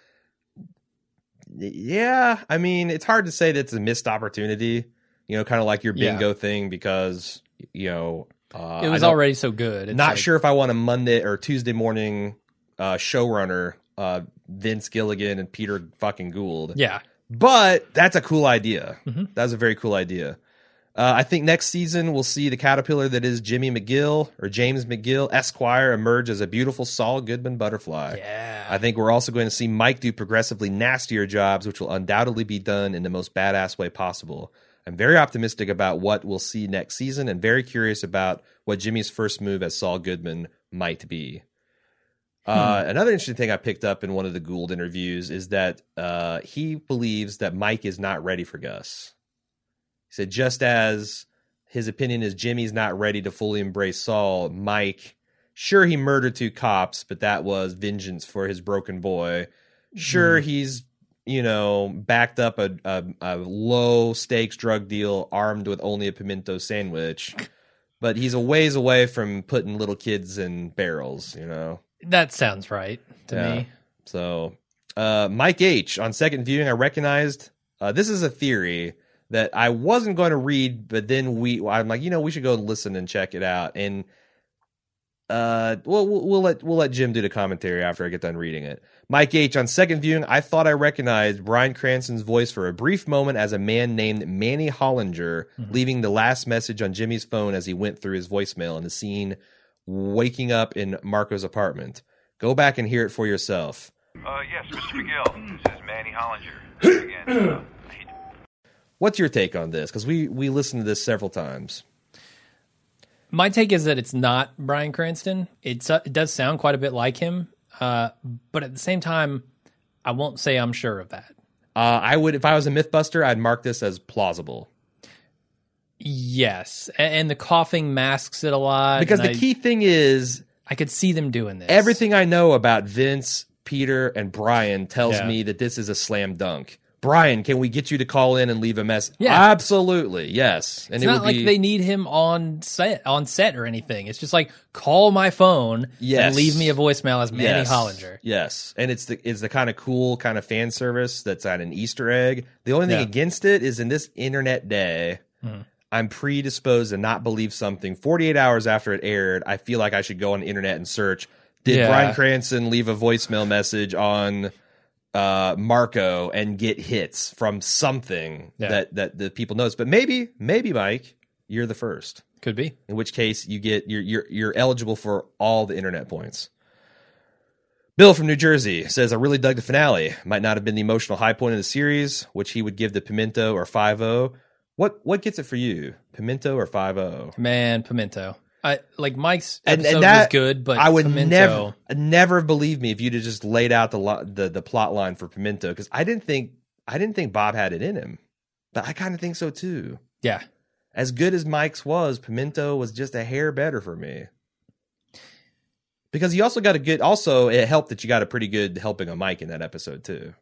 Yeah, I mean, it's hard to say that it's a missed opportunity. You know, kind of like your Yeah. bingo thing because you know uh, It was already so good. It's not like- sure if I want a Monday or Tuesday morning uh, showrunner, uh, Vince Gilligan and Peter fucking Gould. Yeah. But that's a cool idea. Mhm. That's a very cool idea. Uh, I think next season we'll see the caterpillar that is Jimmy McGill or James McGill Esquire emerge as a beautiful Saul Goodman butterfly. Yeah. I think we're also going to see Mike do progressively nastier jobs, which will undoubtedly be done in the most badass way possible. I'm very optimistic about what we'll see next season and very curious about what Jimmy's first move as Saul Goodman might be. Uh, another interesting thing I picked up in one of the Gould interviews is that uh, he believes that Mike is not ready for Gus. He said, just as his opinion is Jimmy's not ready to fully embrace Saul, Mike, sure, he murdered two cops, but that was vengeance for his broken boy. Sure, he's, you know, backed up a, a, a low stakes drug deal armed with only a pimento sandwich, but he's a ways away from putting little kids in barrels, you know? that sounds right to Yeah. me. So, uh, Mike H. On second viewing, I recognized uh, this is a theory that I wasn't going to read, but then we, I'm like, you know, we should go listen and check it out. And uh, well, we'll, we'll let we'll let Jim do the commentary after I get done reading it. Mike H. On second viewing, I thought I recognized Bryan Cranston's voice for a brief moment as a man named Manny Hollinger, leaving the last message on Jimmy's phone as he went through his voicemail in the scene waking up in Marco's apartment. Go back and hear it for yourself. Uh, yes, Mr. McGill. This is Manny Hollinger. Again. Uh, he- What's your take on this? Because we we listened to this several times. My take is that it's not Bryan Cranston. It's uh, it does sound quite a bit like him, uh, but at the same time, I won't say I'm sure of that. Uh, I would, if I was a MythBuster, I'd mark this as plausible Yes, and, the coughing masks it a lot. because the I, key thing is I could see them doing this. everything I know about Vince, Peter, and Brian tells Yeah. me that this is a slam dunk. Brian, can we get you to call in and leave a message? Yeah. absolutely, yes. And It's it not like be they need him on set on set or anything. It's just like call my phone Yes. and leave me a voicemail as Manny yes, Hollinger. Yes, and it's the it's the kind of cool kind of fan service that's on an Easter egg. The only thing Yeah. against it is in this internet day, Mhm. I'm predisposed to not believe something. 48 hours after it aired, I feel like I should go on the internet and search. Did Yeah. Bryan Cranston leave a voicemail message on uh, Marco and get hits from something Yeah. that that the people knows. But maybe, maybe Mike, you're the first. Could be. In which case, you get you're you're you're eligible for all the internet points. Bill from New Jersey says, I really dug the finale. Might not have been the emotional high point of the series, which he would give to Pimento or 5 What what gets it for you? Pimento or 5 Man, Pimento. I like Mike's And- and that- was good, but I would Pimento, never never believe me if you'd have just laid out the lo- the, the plot line for Pimento because I didn't think I didn't think Bob had it in him. But I kind of think so too. Yeah. As good as Mike's was, Pimento was just a hair better for me. Because you also got a good also it helped that you got a pretty good helping of Mike in that episode too.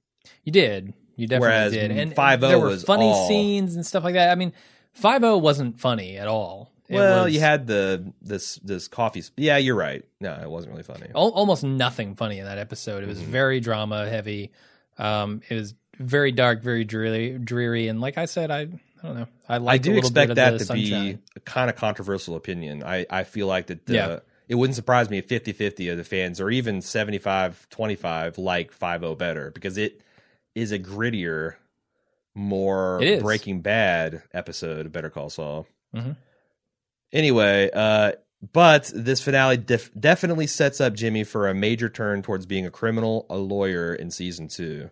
You did. You definitely Whereas did. And 5-0 there were was funny all- scenes and stuff like that. I mean, 5 wasn't funny at all. It well, was you had the this this coffee. sp- Yeah, you're right. No, it wasn't really funny. al- almost nothing funny in that episode. It was Mhm. very drama heavy. Um, it was very dark, very dreary, dreary. And like I said, I, I don't know. I I do expect that to the be a kind of controversial opinion. I, I feel like that uh, Yeah. it wouldn't surprise me if 50-50 of the fans or even 75-25 like 5-0 better because it is a grittier, more Breaking Bad episode of Better Call Saul. Mhm. Anyway, uh, but this finale def- definitely sets up Jimmy for a major turn towards being a criminal, a lawyer in season two.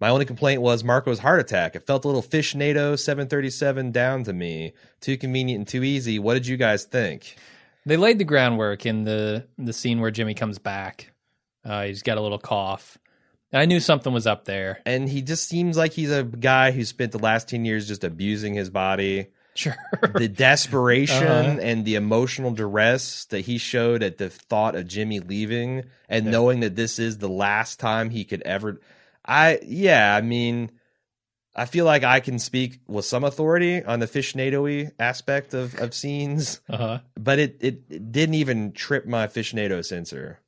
My only complaint was Marco's heart attack. It felt a little fish NATO 737 down to me. Too convenient and too easy. What did you guys think? They laid the groundwork in the the scene where Jimmy comes back. Uh, he's got a little cough. I knew something was up there. And he just seems like he's a guy who spent the last 10 years just abusing his body. Sure. The desperation Uh-huh. and the emotional duress that he showed at the thought of Jimmy leaving and Yeah. knowing that this is the last time he could ever. I, yeah, I mean, I feel like I can speak with some authority on the fish NATO aspect of, of scenes, uh-huh. but it, it, it didn't even trip my fish NATO sensor.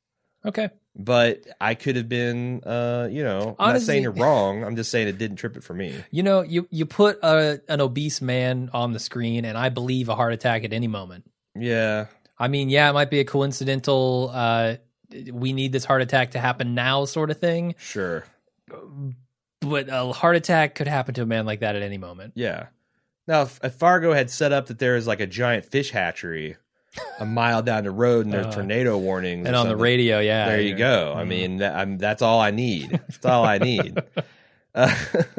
Okay. But I could have been, uh, you know, I'm not Honestly- saying you're wrong. I'm just saying it didn't trip it for me. You know, you you put a, an obese man on the screen, and I believe a heart attack at any moment. Yeah. I mean, yeah, it might be a coincidental. Uh, we need this heart attack to happen now, sort of thing. Sure. But a heart attack could happen to a man like that at any moment. Yeah. Now, if, if Fargo had set up that there is like a giant fish hatchery a mile down the road and there's Uh, tornado warnings, And on the radio, yeah, there you go. I Mhm. mean, that, I'm, that's all I need. That's all I need. Uh,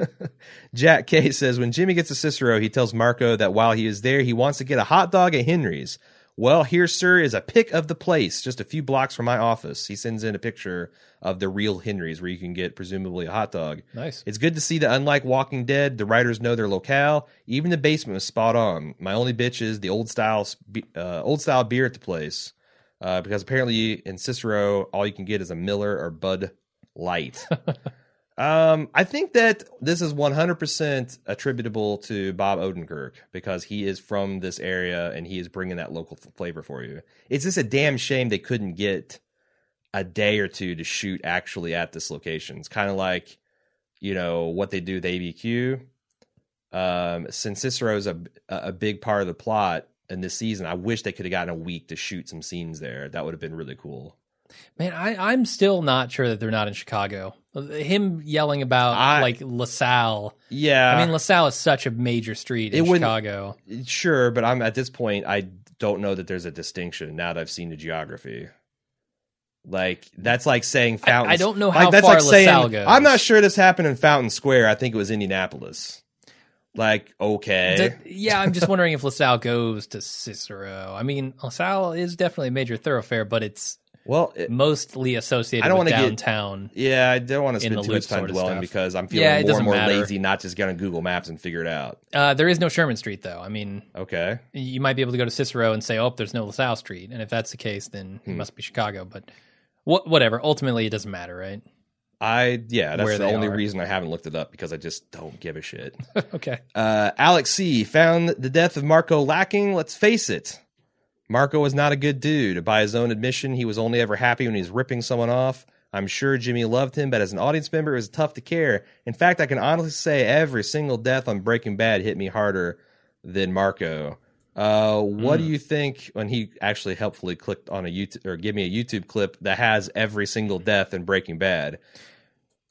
Jack K says when Jimmy gets to Cicero, he tells Marco that while he is there, he wants to get a hot dog at Henry's. Well, here, sir, is a pic of the place, just a few blocks from my office. He sends in a picture of the real Henry's where you can get presumably a hot dog. nice. It's good to see that unlike Walking Dead, the writers know their locale. Even the basement was spot on. My only bitch is the old style uh, old style beer at the place, uh, because apparently in Cicero, all you can get is a Miller or Bud Light. um, I think that this is 100% attributable to Bob Odenkirk because he is from this area and he is bringing that local f- flavor for you. It's just a damn shame they couldn't get a day or two to shoot actually at this location. It's kind of like you know what they do with ABQ. Um, since Cicero's a a big part of the plot in this season, I wish they could have gotten a week to shoot some scenes there. That would have been really cool. Man, I, I'm still not sure that they're not in Chicago. Him yelling about I- like LaSalle. Yeah, I mean, LaSalle is such a major street in Chicago. sure, but I'm at this point. I don't know that there's a distinction now that I've seen the geography. Like that's like saying I, Fountain. I don't know like, how that's far like LaSalle saying goes. I'm not sure this happened in Fountain Square. I think it was Indianapolis. Like okay, D- yeah, I'm just wondering if LaSalle goes to Cicero. I mean, LaSalle is definitely a major thoroughfare, but it's well, it- mostly associated I don't with get- downtown. Yeah, I don't want to spend too much time sort of dwelling stuff. because I'm feeling Yeah, it more and more matter. lazy, not just going to Google Maps and figure it out. Uh, there is no Sherman Street, though. I mean, Okay. you might be able to go to Cicero and say, "Oh, there's no LaSalle Street," and if that's the case, then it Hmm. must be Chicago. But what, whatever. Ultimately, it doesn't matter, right? I yeah, that's Where the they only are. reason I haven't looked it up because I just don't give a shit. okay. Uh, Alex C found the death of Marco lacking. Let's face it, Marco was not a good dude. By his own admission, he was only ever happy when he was ripping someone off. I'm sure Jimmy loved him, but as an audience member, it was tough to care. In fact, I can honestly say every single death on Breaking Bad hit me harder than Marco. Uh, what do you think when he actually helpfully clicked on a YouTube or give me a YouTube clip that has every single death in Breaking Bad?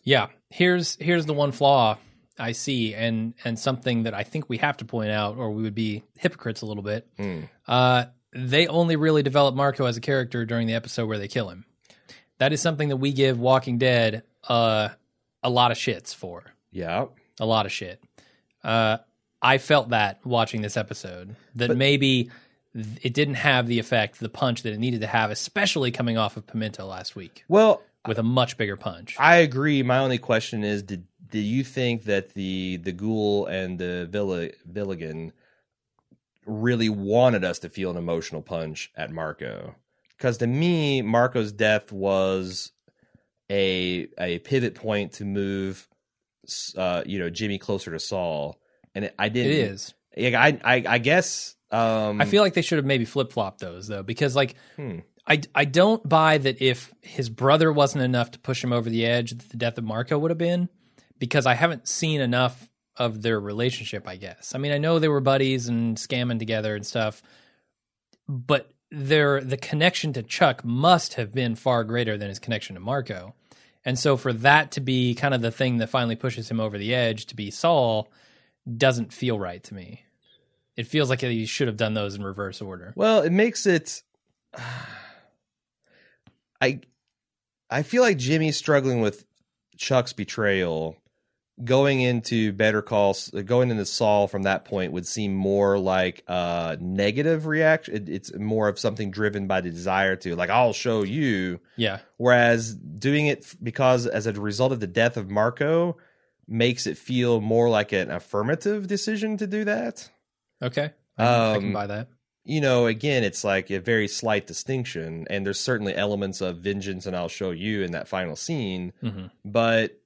Yeah, here's here's the one flaw I see, and and something that I think we have to point out, or we would be hypocrites a little bit. Hmm. Uh, they only really develop Marco as a character during the episode where they kill him. That is something that we give Walking Dead uh, a lot of shits for. Yeah, A lot of shit. Uh, I felt that watching this episode that maybe it didn't have the effect, the punch that it needed to have, especially coming off of Pimento last week well, with a much bigger punch. I agree. My only question is, did do you think that the the ghoul and the Villa, Villigan really wanted us to feel an emotional punch at Marco? Because to me, Marco's death was a a pivot point to move, uh, you know, Jimmy closer to Saul, and it, I didn't. is. Yeah, I, I I guess. Um, I feel like they should have maybe flip flopped those though, because like Hmm. I I don't buy that if his brother wasn't enough to push him over the edge, that the death of Marco would have been, because I haven't seen enough of their relationship. I guess. I mean, I know they were buddies and scamming together and stuff, but their the connection to Chuck must have been far greater than his connection to Marco. And so for that to be kind of the thing that finally pushes him over the edge to be Saul doesn't feel right to me. It feels like he should have done those in reverse order. Well, it makes it. I I feel like Jimmy's struggling with Chuck's betrayal. Going into Better Call, going into Saul from that point would seem more like a negative reaction. It, it's more of something driven by the desire to, like, I'll show you. Yeah. Whereas doing it because as a result of the death of Marco makes it feel more like an affirmative decision to do that. Okay. I, I can Um, buy that. you know, again, it's like a very slight distinction, and there's certainly elements of vengeance, and I'll show you in that final scene. hmm But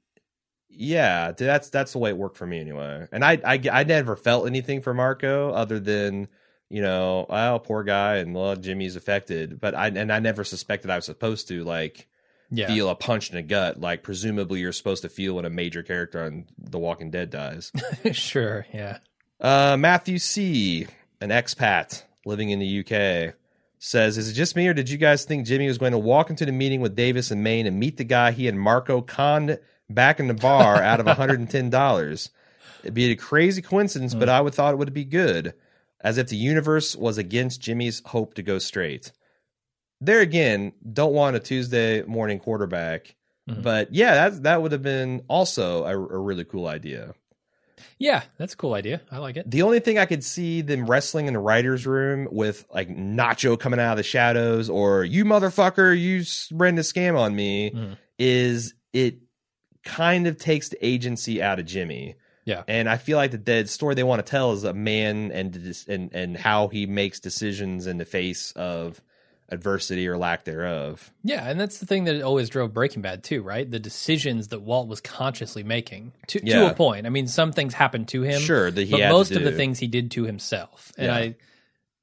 yeah, that's that's the way it worked for me anyway. And I I, I never felt anything for Marco other than you know, oh, poor guy, and well, Jimmy's affected. But I and I never suspected I was supposed to like Yeah. feel a punch in the gut, like presumably you're supposed to feel when a major character on The Walking Dead dies. sure. Yeah. Uh, Matthew C, an expat living in the UK, says, "Is it just me, or did you guys think Jimmy was going to walk into the meeting with Davis and Maine and meet the guy he and Marco conned back in the bar out of one hundred and ten dollars? It'd be a crazy coincidence, but I would thought it would be good, as if the universe was against Jimmy's hope to go straight." There again, don't want a Tuesday morning quarterback, Mhm. but yeah, that that would have been also a, a really cool idea. Yeah. That's a cool idea. I like it. The only thing I could see them wrestling in the writers' room with like Nacho coming out of the shadows or you motherfucker, you ran a scam on me, Mhm. is it kind of takes the agency out of Jimmy. Yeah. And I feel like the dead story they want to tell is a man and and and how he makes decisions in the face of adversity or lack thereof. Yeah. And that's the thing that always drove Breaking Bad too, right? The decisions that Walt was consciously making to, to a point. I mean, some things happened to him. Sure, that he but most of the things he did to himself. And Yeah. I,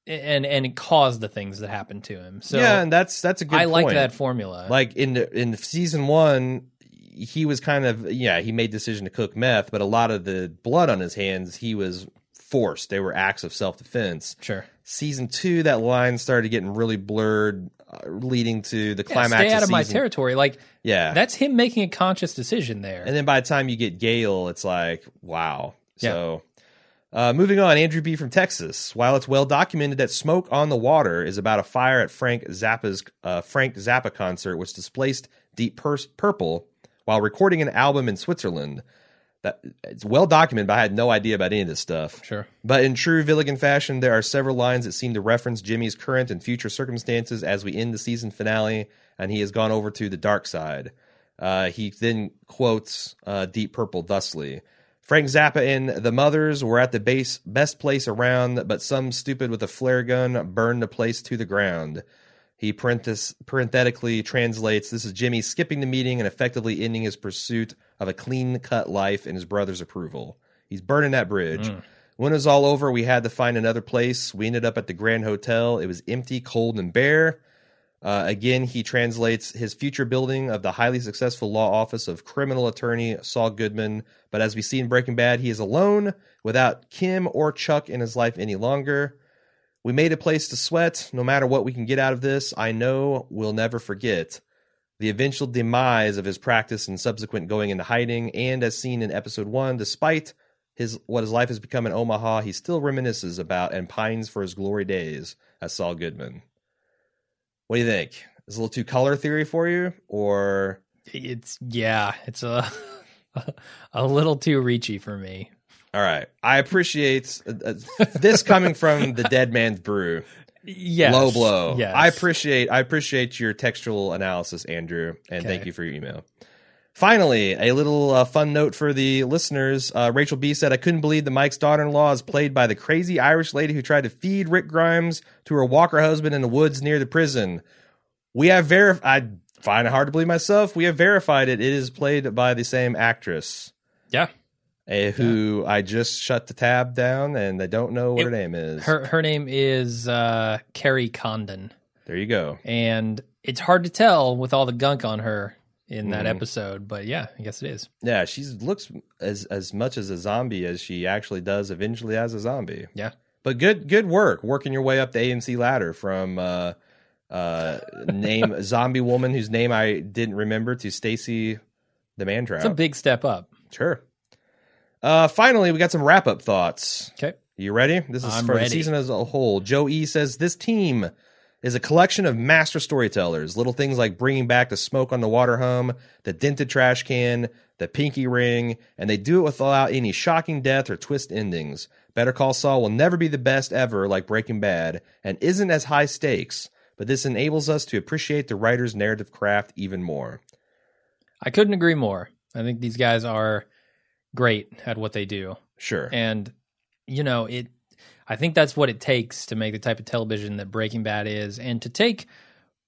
and, and it caused the things that happened to him. So yeah, and that's that's a good I like that formula. like in the, in season one he was kind of yeah he made decision to cook meth but a lot of the blood on his hands he was forced they were acts of self-defense sure. season two that line started getting really blurred uh, leading to the Yeah, climax stay out of my season- territory. Like yeah that's him making a conscious decision there. and then by the time you get Gale, it's like, wow. Yeah. So, uh, moving on, Andrew B. from Texas. While it's well documented that "Smoke on the Water" is about a fire at Frank Zappa's uh, Frank Zappa concert, which displaced Deep Pur- Purple while recording an album in Switzerland. That it's well documented, but I had no idea about any of this stuff. sure. But in true Villigan fashion, there are several lines that seem to reference Jimmy's current and future circumstances as we end the season finale, and he has gone over to the dark side. Uh, he then quotes uh, Deep Purple thusly Frank Zappa and the Mothers were at the base, best place around, but some stupid with a flare gun burned the place to the ground. He parenthetically translates this is Jimmy skipping the meeting and effectively ending his pursuit of a clean cut life and his brother's approval. He's burning that bridge. When it was all over, we had to find another place. We ended up at the Grand Hotel. It was empty, cold, and bare. Uh, again, he translates his future building of the highly successful law office of criminal attorney Saul Goodman. But as we see in Breaking Bad, he is alone without Kim or Chuck in his life any longer. We made a place to sweat. No matter what we can get out of this, I know we'll never forget the eventual demise of his practice and subsequent going into hiding. And as seen in episode one, despite his what his life has become in Omaha, he still reminisces about and pines for his glory days as Saul Goodman. What do you think? Is a little too color theory for you, or It's yeah, it's a a little too reachy for me. All right? I appreciate uh, uh, this coming from the Dead Man's Brew. Yes. Low blow. Yes. I appreciate I appreciate your textual analysis, Andrew, and thank you for your email. Finally, a little uh, fun note for the listeners. Uh, Rachel B said, "I couldn't believe that Mike's daughter-in-law is played by the crazy Irish lady who tried to feed Rick Grimes to her Walker husband in the woods near the prison." We have verified. I find it hard to believe myself. We have verified it. It is played by the same actress, Yeah. Uh, who I just shut the tab down, and I don't know what It- her name is. Her her name is uh Kerry Condon. there you go. And it's hard to tell with all the gunk on her in that Mhm. episode, but yeah, I guess it is. Yeah, she looks as as much as a zombie as she actually does eventually as a zombie. Yeah. But good good work working your way up the AMC ladder from uh uh name zombie woman whose name I didn't remember to Stacey the man It's a big step up. Sure. Uh finally we got some wrap up thoughts. Okay. You ready? This is I'm for ready. the season as a whole. Joe E says this team is a collection of master storytellers. Little things like bringing back the smoke on the water hum, the dented trash can, the pinky ring, and they do it without any shocking death or twist endings. Better Call Saul will never be the best ever like Breaking Bad and isn't as high stakes, but this enables us to appreciate the writer's narrative craft even more. I couldn't agree more. I think these guys are great at what they do. Sure. And you know, it I think that's what it takes to make the type of television that Breaking Bad is and to take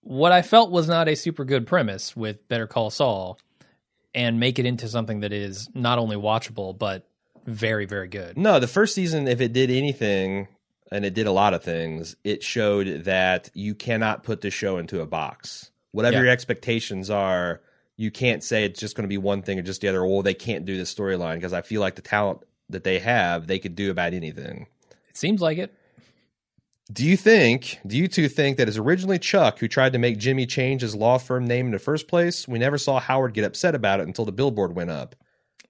what I felt was not a super good premise with Better Call Saul and make it into something that is not only watchable but very very good. No, the first season, if it did anything, and it did a lot of things, it showed that you cannot put the show into a box. Whatever Yeah. your expectations are, you can't say it's just going to be one thing or just the other. Well, they can't do this storyline because I feel like the talent that they have, they could do about anything. It seems like it. Do you think, do you two think that it's originally Chuck who tried to make Jimmy change his law firm name in the first place? We never saw Howard get upset about it until the billboard went up.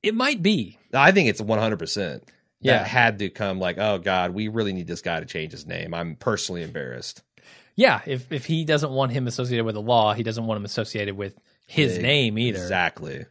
It might be. I think it's 100%. Yeah. That had to come like, oh God, we really need this guy to change his name. I'm personally embarrassed. Yeah, if if he doesn't want him associated with the law, he doesn't want him associated with his name either. Exactly.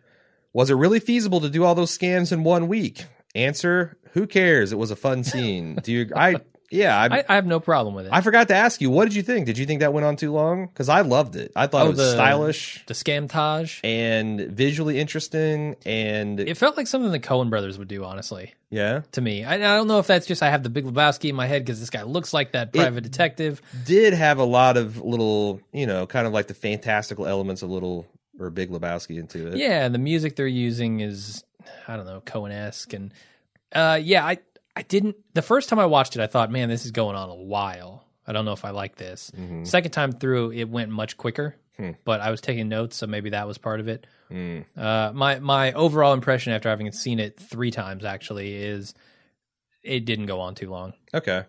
Was it really feasible to do all those scams in one week? Answer: Who cares? It was a fun scene. do you? I yeah. I, I, have no problem with it. I forgot to ask you. What did you think? Did you think that went on too long? Because I loved it. I thought Oh, it was the- stylish the scamtage. and visually interesting. And It felt like something the Coen brothers would do, honestly. yeah, to me. I, I don't know if that's just I have the Big Lebowski in my head because this guy looks like that private detective. did have a lot of little, you know, kind of like the fantastical elements of little or Big Lebowski into it. Yeah, and the music they're using is I don't know Coen esque, and uh, yeah, I I didn't the first time I watched it, I thought, man, this is going on a while. I don't know if I like this. Mhm. Second time through, it went much quicker, Hmm. but I was taking notes, so maybe that was part of it. Mm. Uh, my my overall impression after having seen it three times actually is it didn't go on too long. Okay,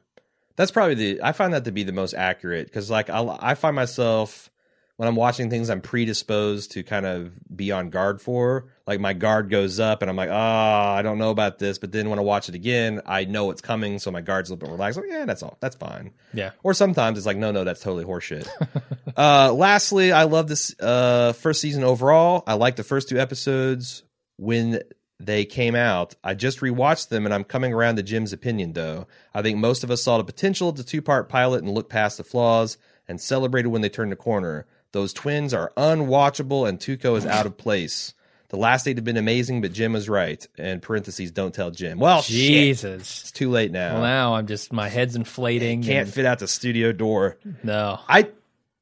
that's probably the. I find that to be the most accurate because, like, I I find myself when I'm watching things, I'm predisposed to kind of be on guard for. Like, my guard goes up, and I'm like, ah, I don't know about this. But then when I watch it again, I know it's coming, so my guard's a little bit relaxed. Like, yeah, that's all. That's fine. Yeah, Or sometimes it's like, no, no, that's totally horseshit. uh, lastly, I love this uh, first season overall. I like the first two episodes when they came out. I just rewatched them and I'm coming around to Jim's opinion, though. I think most of us saw the potential of the two part pilot and looked past the flaws and celebrated when they turned the corner. Those twins are unwatchable and Tuco is out of place. The last eight have been amazing, but Jim was right. And parentheses, don't tell Jim. Well, shit. Jesus. It's too late now. Well, now I'm just my head's inflating. Can't and- fit out the studio door. no. I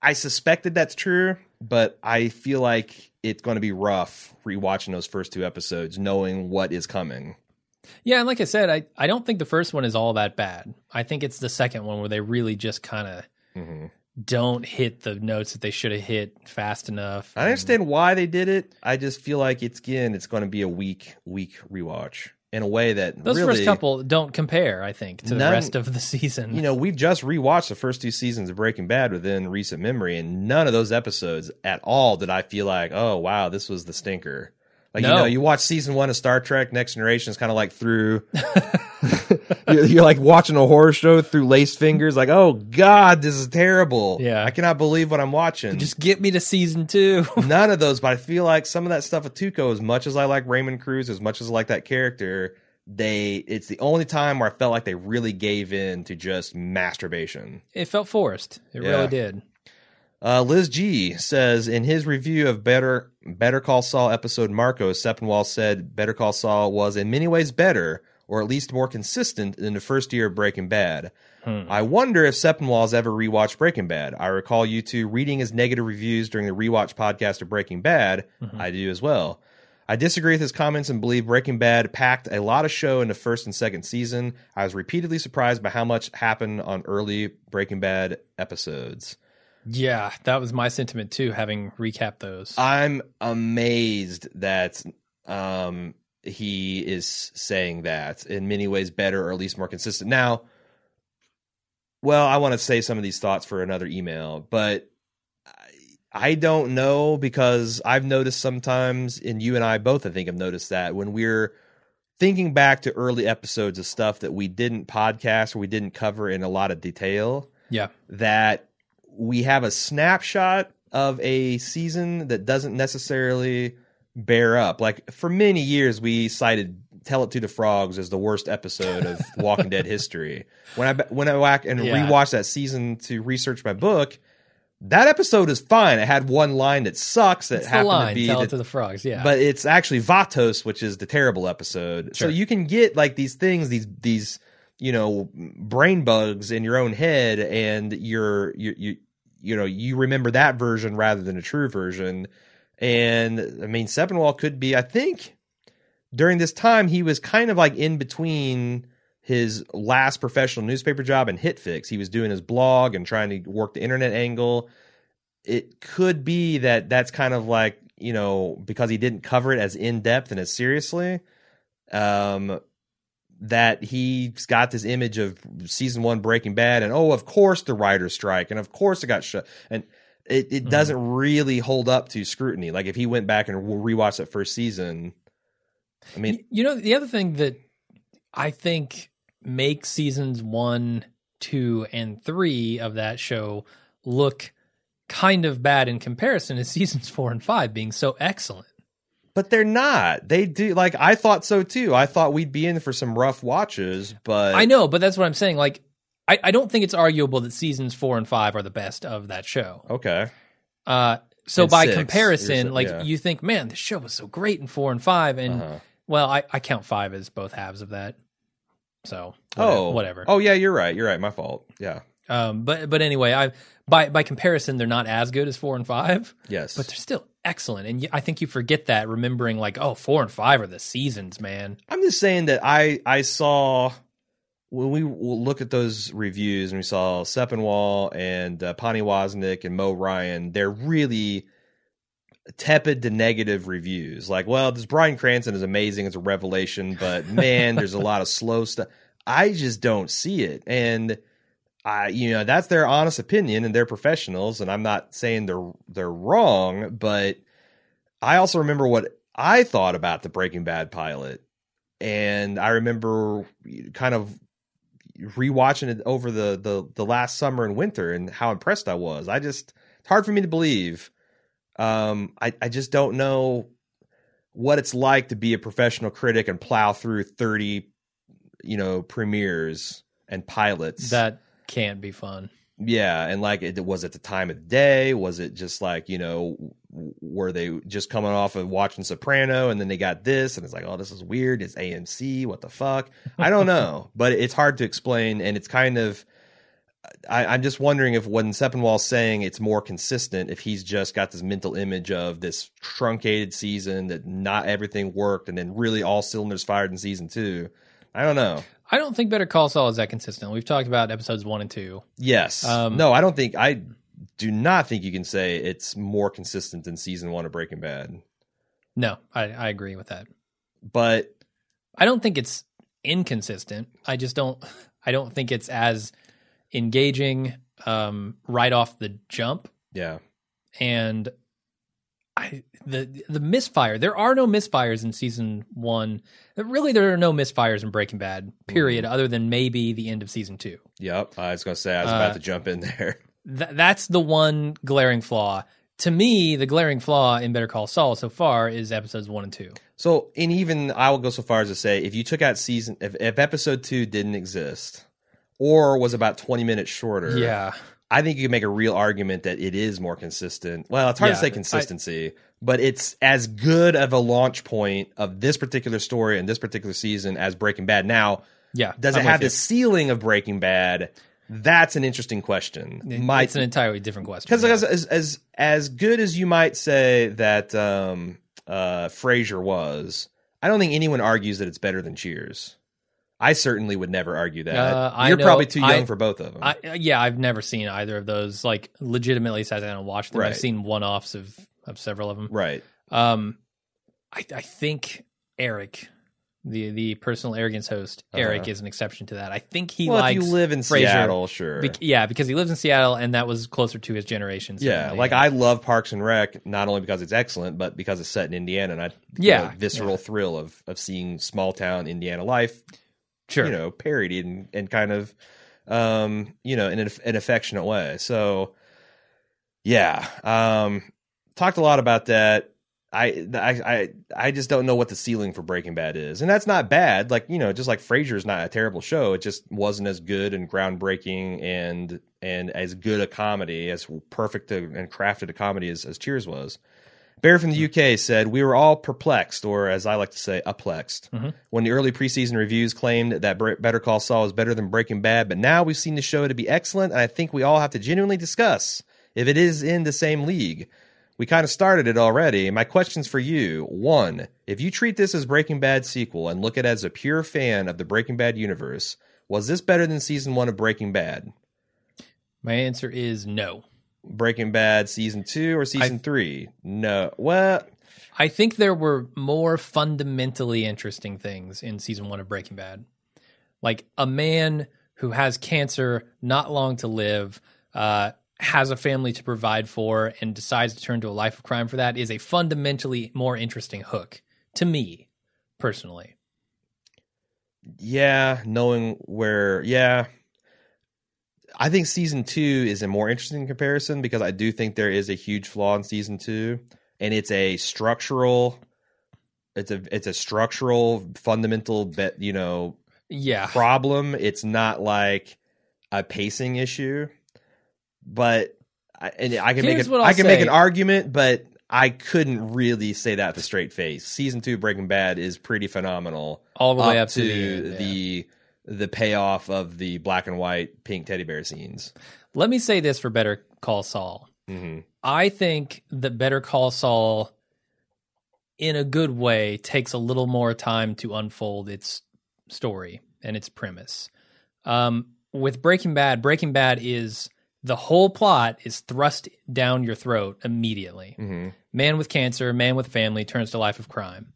I suspected that's true, but I feel like it's going to be rough rewatching those first two episodes, knowing what is coming. Yeah, and like I said, I, I don't think the first one is all that bad. I think it's the second one where they really just kind of hmm don't hit the notes that they should have hit fast enough. I understand why they did it. I just feel like it's again, it's going to be a weak, weak rewatch in a way that Those really, first couple don't compare, I think, to the rest of the season. You know, we've just rewatched the first two seasons of Breaking Bad within recent memory, and none of those episodes at all did I feel like, oh wow, this was the stinker. Like you know, you watch season one of Star Trek: Next Generation, it's kind of like through. you're, you're like watching a horror show through laced fingers, like, oh god, this is terrible. Yeah. I cannot believe what I'm watching. just get me to season two. None of those, but I feel like some of that stuff with Tuco, as much as I like Raymond Cruz, as much as I like that character, they it's the only time where I felt like they really gave in to just masturbation. it felt forced. It Yeah. really did. Uh, Liz G says in his review of Better Better Call Saul episode Marco, Sepinwall said Better Call Saul was in many ways better, or at least more consistent than the first year of Breaking Bad. I wonder if Sepinwall has ever rewatched Breaking Bad. I recall you two reading his negative reviews during the rewatch podcast of Breaking Bad. I do as well. I disagree with his comments and believe Breaking Bad packed a lot of show in the first and second season. I was repeatedly surprised by how much happened on early Breaking Bad episodes. Yeah, that was my sentiment too, having recapped those. I'm amazed that um, he is saying that in many ways better or at least more consistent. Now, well, I want to say some of these thoughts for another email, but I, I don't know because I've noticed sometimes, and you and I both, I think, have noticed that when we're thinking back to early episodes of stuff that we didn't podcast or we didn't cover in a lot of detail, yeah. that we have a snapshot of a season that doesn't necessarily bear up. Like for many years, we cited "Tell It to the Frogs" as the worst episode of Walking Dead history. When I when I whack and Yeah. rewatched that season to research my book, that episode is fine. It had one line that sucks that It's the happened line, to be tell that- it to the frogs. Yeah. but it's actually Vatos, which is the terrible episode. So you can get like these things, these these you know brain bugs in your own head, and you're you you you know you remember that version rather than a true version. And I mean, Sepinwall could be. I think during this time he was kind of like in between his last professional newspaper job and HitFix. He was doing his blog and trying to work the internet angle. It could be that that's kind of like you know because he didn't cover it as in depth and as seriously. Um, that he's got this image of season one Breaking Bad, and oh, of course the writer's strike, and of course it got shut, and it, it mm-hmm. doesn't really hold up to scrutiny. Like if he went back and rewatched that first season, I mean, you know, the other thing that I think makes seasons one, two, and three of that show look kind of bad in comparison is seasons four and five being so excellent. But they're not. They do like I thought so too. I thought we'd be in for some rough watches, but I know, but that's what I'm saying. Like, I, I don't think it's arguable that seasons four and five are the best of that show. okay, Uh, so And by six, comparison, you're- like yeah. you think, man, the show was so great in four and five, and Uh-huh. well, I, I count five as both halves of that. So oh whatever. Oh yeah, you're right. You're right. My fault. Yeah. Um, but but anyway, I by by comparison, they're not as good as four and five, Yes. but they're still excellent. And I think you forget that, remembering like, oh, four and five are the seasons, man. I'm just saying that I I saw when we look at those reviews and we saw Sepinwall and uh, Pani Wozniak and Mo Ryan, they're really tepid to negative reviews. Like, well, this Bryan Cranston is amazing; it's a revelation, but man, there's a lot of slow stuff. I just don't see it, and I, you know, that's their honest opinion, and they're professionals, and I'm not saying they're they're wrong, but I also remember what I thought about the Breaking Bad pilot, and I remember kind of rewatching it over the the the last summer and winter, and how impressed I was. I just it's hard for me to believe. Um, I I just don't know what it's like to be a professional critic and plow through thirty, you know, premieres and pilots. That can't be fun. Yeah, and like, it was it the time of the day? Was it just like you know, were they just coming off of watching Soprano and then they got this and it's like, oh, this is weird. It's AMC. What the fuck? I don't know, but it's hard to explain, and it's kind of I, I'm just wondering if when Sepinwall's saying it's more consistent, if he's just got this mental image of this truncated season that not everything worked, and then really all cylinders fired in season two. I don't know. I don't think Better Call Saul is that consistent. We've talked about episodes one and two. Yes. Um, no, I don't think I do not think you can say it's more consistent than season one of Breaking Bad. No, I, I agree with that. But I don't think it's inconsistent. I just don't. I don't think it's as engaging um, right off the jump. yeah, And I the the misfire. There are no misfires in season one. Really, there are no misfires in Breaking Bad. Period. Other than maybe the end of season two. yep. I was gonna say I was Uh, about to jump in there. Th- that's the one glaring flaw. To me, the glaring flaw in Better Call Saul so far is episodes one and two. So, and even I will go so far as to say, if you took out season, if, if episode two didn't exist, or was about twenty minutes shorter, Yeah. I think you can make a real argument that it is more consistent. Well, it's hard Yeah, to say I- consistency, but it's as good of a launch point of this particular story and this particular season as Breaking Bad. Now, Yeah. does I'm it have the ceiling of Breaking Bad? That's an interesting question. Might it's an entirely different question. because yeah. as, as as good as you might say that um, uh, Frasier was, I don't think anyone argues that it's better than Cheers. I certainly would never argue that. Uh, You're know- probably too young I- for both of them. I, yeah, I've never seen either of those. Like, legitimately sat down and watched them. Right. I've seen one offs of, of several of them. right. Um, I, I think Eric, the the personal arrogance host, Eric Uh-huh. is an exception to that. I think he well, likes if you live in Frasier. Seattle, sure. Bec- yeah, because he lives in Seattle, and that was closer to his generation. yeah, like I love Parks and Rec not only because it's excellent, but because it's set in Indiana, and I Yeah, a visceral thrill of of seeing small town Indiana life sure. you know, parodied and, and kind of, um, you know, in an, an affectionate way. So, yeah, um, talked a lot about that. I, I, I, I just don't know what the ceiling for Breaking Bad is, and that's not bad. Like you know, just like Frasier is not a terrible show. It just wasn't as good and groundbreaking and and as good a comedy, as perfect a, and crafted a comedy as, as Cheers was. Bear from the mm-hmm. UK said, We were all perplexed, or as I like to say, uplexed, mm-hmm. when the early preseason reviews claimed that Better Call Saul was better than Breaking Bad, but now we've seen the show to be excellent, and I think we all have to genuinely discuss if it is in the same league. We kind of started it already. My questions for you one, if you treat this as Breaking Bad sequel and look at it as a pure fan of the Breaking Bad universe, was this better than season one of Breaking Bad? My answer is no. Breaking Bad season two or season three? No. Well, I think there were more fundamentally interesting things in season one of Breaking Bad. Like a man who has cancer, not long to live, uh, has a family to provide for, and decides to turn to a life of crime for that is a fundamentally more interesting hook to me, personally. yeah, knowing where, yeah. I think season two is a more interesting comparison because I do think there is a huge flaw in season two, and it's a structural, it's a it's a structural fundamental bet you know Yeah. problem. It's not like a pacing issue, but I, and I can Here's make what I'll can make an argument, but I couldn't really say that with a straight face. Season two Breaking Bad is pretty phenomenal, All the way up up to the end, yeah. the the payoff of the black and white pink teddy bear scenes. Let me say this for Better Call Saul. hmm I think that Better Call Saul, in a good way, takes a little more time to unfold its story and its premise. Um, with Breaking Bad, Breaking Bad is the whole plot is thrust down your throat immediately. hmm Man with cancer, man with family turns to life of crime,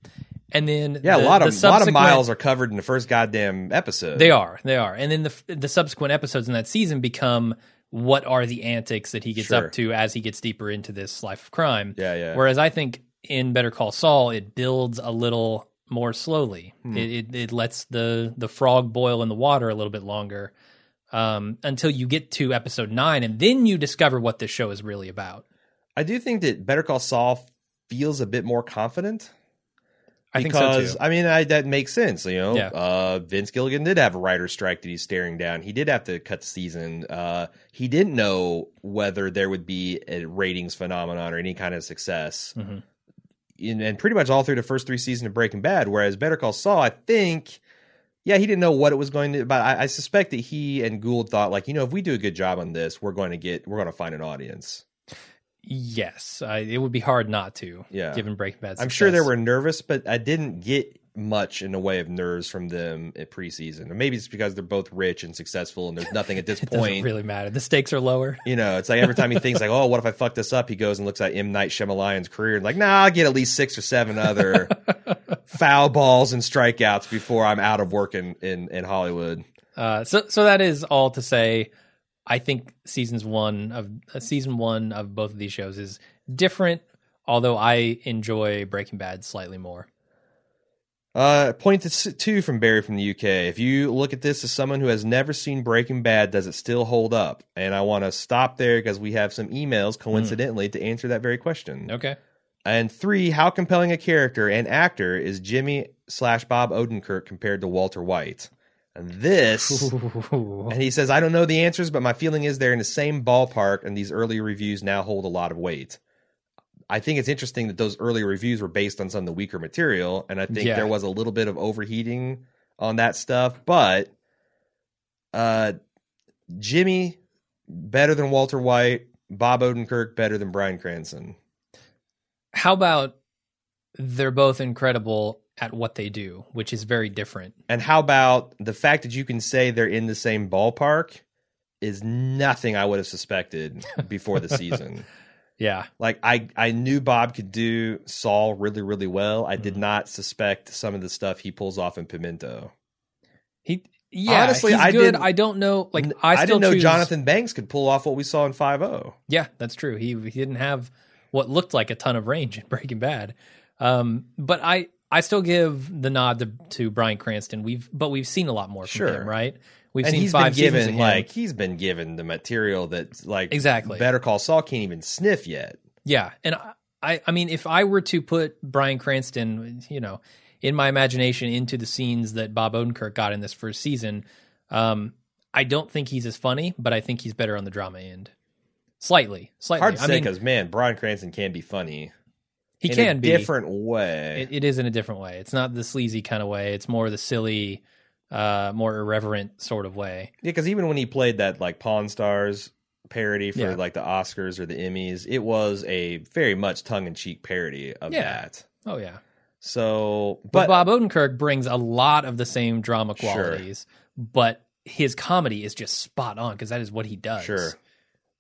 and then Yeah, the- a lot of a lot of miles are covered in the first goddamn episode. They are, they are, and then the the subsequent episodes in that season become what are the antics that he gets Sure. up to as he gets deeper into this life of crime. Yeah, yeah. Whereas I think in Better Call Saul, it builds a little more slowly. Hmm. It, it it lets the the frog boil in the water a little bit longer um, until you get to episode nine, and then you discover what this show is really about. I do think that Better Call Saul feels a bit more confident. I think so because. I mean I, that makes sense. You know, Yeah. uh, Vince Gilligan did have a writer's strike that he's staring down. He did have to cut the season. Uh, he didn't know whether there would be a ratings phenomenon or any kind of success. Mhm. In, and pretty much all through the first three seasons of Breaking Bad. Whereas Better Call Saul, I think yeah, he didn't know what it was going to, but I, I suspect that he and Gould thought like, you know, if we do a good job on this, we're going to get, we're going to find an audience. Yes, I, it would be hard not to. Yeah. given Breaking Bad. I'm sure they were nervous, but I didn't get much in the way of nerves from them at preseason. Or maybe it's because they're both rich and successful, and there's nothing at this It doesn't point. really matter. The stakes are lower. You know, it's like every time he thinks like, "Oh, what if I fuck this up?" He goes and looks at M Night Shyamalan's career and like, "Nah, I'll get at least six or seven other foul balls and strikeouts before I'm out of work in in, in Hollywood." Uh, so so that is all to say. I think seasons one of uh, season one of both of these shows is different. Although I enjoy Breaking Bad slightly more. Uh, point to two from Barry from the UK. If you look at this as someone who has never seen Breaking Bad, does it still hold up? And I want to stop there because we have some emails coincidentally to answer that very question. Okay. And three, how compelling a character and actor is Jimmy slash Bob Odenkirk compared to Walter White? And this, and he says, I don't know the answers, but my feeling is they're in the same ballpark, and these early reviews now hold a lot of weight. I think it's interesting that those early reviews were based on some of the weaker material, and I think Yeah. there was a little bit of overheating on that stuff. But uh, Jimmy better than Walter White, Bob Odenkirk better than Bryan Cranston. How about they're both incredible at what they do, which is very different. And how about the fact that you can say they're in the same ballpark is nothing I would have suspected before the season. Yeah. Like I, I knew Bob could do Saul really, really well. I Mm-hmm. did not suspect some of the stuff he pulls off in Pimento. He yeah, Honestly, he's I good. I don't know. Like I, still didn't know choose- Jonathan Banks could pull off what we saw in Five O. Yeah, that's true. He he didn't have what looked like a ton of range in Breaking Bad. Um, but I I still give the nod to, to Bryan Cranston. We've but we've seen a lot more from Sure. him, right? We've And seen he's been five seasons of given him. like he's been given the material that's like Exactly. Better Call Saul can't even sniff yet. Yeah, and I- I, I mean, if I were to put Bryan Cranston, you know, in my imagination into the scenes that Bob Odenkirk got in this first season, um, I don't think he's as funny, but I think he's better on the drama end, slightly, slightly. Hard to I say because man, Brian Cranston can be funny. He in can a be different way. It, it is in a different way. It's not the sleazy kind of way. It's more the silly, uh, more irreverent sort of way. Yeah, because even when he played that like Pawn Stars parody for Yeah. like the Oscars or the Emmys, it was a very much tongue in cheek parody of Yeah. that. Oh yeah, So, but, but, Bob Odenkirk brings a lot of the same drama Sure. qualities, but his comedy is just spot on because that is what he does. sure,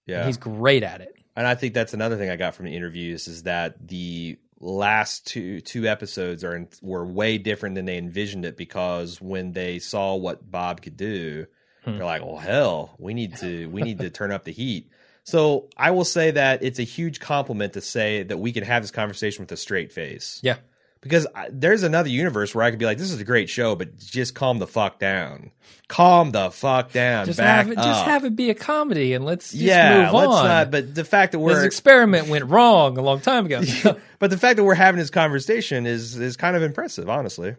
yeah, And he's great at it. And I think that's another thing I got from the interviews is that the last two two episodes are in, were way different than they envisioned it because when they saw what Bob could do, Hmm. they're like, "Well, hell, we need to we need to turn up the heat." So I will say that it's a huge compliment to say that we can have this conversation with a straight face. Yeah. Because I, there's another universe where I could be like, "This is a great show," but just calm the fuck down, calm the fuck down, Just back have it, just have it be a comedy, and let's just yeah, move let's on. not. But the fact that this we're experiment went wrong a long time ago. but the fact that we're having this conversation is is kind of impressive, honestly.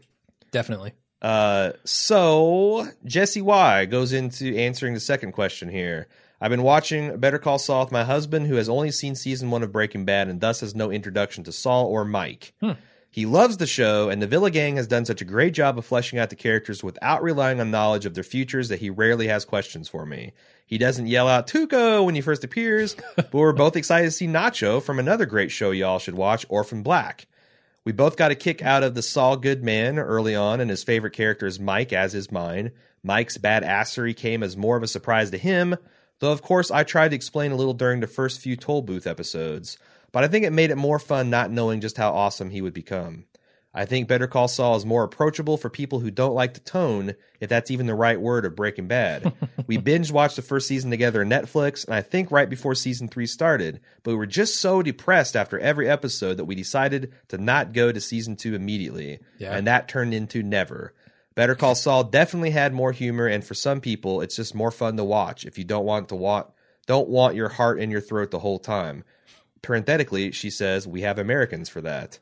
Definitely. Uh, so Jesse Y goes into answering the second question here. I've been watching Better Call Saul with my husband, who has only seen season one of Breaking Bad and thus has no introduction to Saul or Mike. He loves the show, and the Gilligang has done such a great job of fleshing out the characters without relying on knowledge of their futures that he rarely has questions for me. He doesn't yell out Tuco when he first appears, but we're both excited to see Nacho from another great show y'all should watch, Orphan Black. We both got a kick out of the Saul Goodman early on, and his favorite character is Mike, as is mine. Mike's badassery came as more of a surprise to him, though of course I tried to explain a little during the first few Toll Booth episodes. But I think it made it more fun not knowing just how awesome he would become. I think Better Call Saul is more approachable for people who don't like the tone, if that's even the right word of Breaking Bad. we binge watched the first season together on Netflix, and I think right before season three started, but we were just so depressed after every episode that we decided to not go to season two immediately, Yeah. and that turned into never. Better Call Saul definitely had more humor, and for some people, it's just more fun to watch if you don't want to want don't want your heart in your throat the whole time. Parenthetically, she says, "We have Americans for that."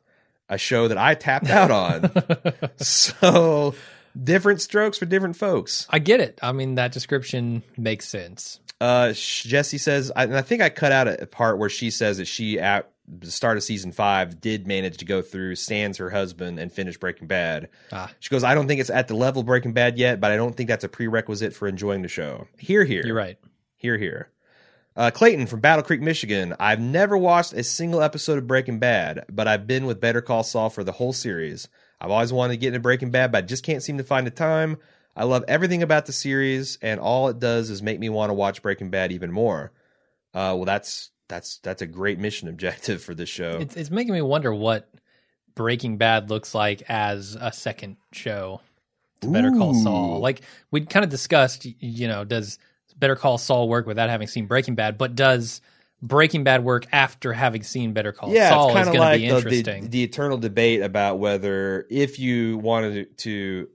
A show that I tapped out on. so different strokes for different folks. I get it. I mean, that description makes sense. Uh, Jesse says, I, and I think I cut out a part where she says that she at, the start of season five did manage to go through sans her husband and finish Breaking Bad. Ah. She goes, I don't think it's at the level Breaking Bad yet, but I don't think that's a prerequisite for enjoying the show. Here, here. You're right. Here, here. Uh, Clayton from Battle Creek, Michigan. I've never watched a single episode of Breaking Bad, but I've been with Better Call Saul for the whole series. I've always wanted to get into Breaking Bad, but I just can't seem to find the time. I love everything about the series, and all it does is make me want to watch Breaking Bad even more. Uh, well, that's that's that's a great mission objective for this show. It's, it's making me wonder what Breaking Bad looks like as a second show to Better Call Saul. Like we kind of discussed, you know, does Better Call Saul work without having seen Breaking Bad? But does Breaking Bad work after having seen Better Call yeah, Saul? it's is going to like be the, interesting. the, the eternal debate about whether if you wanted to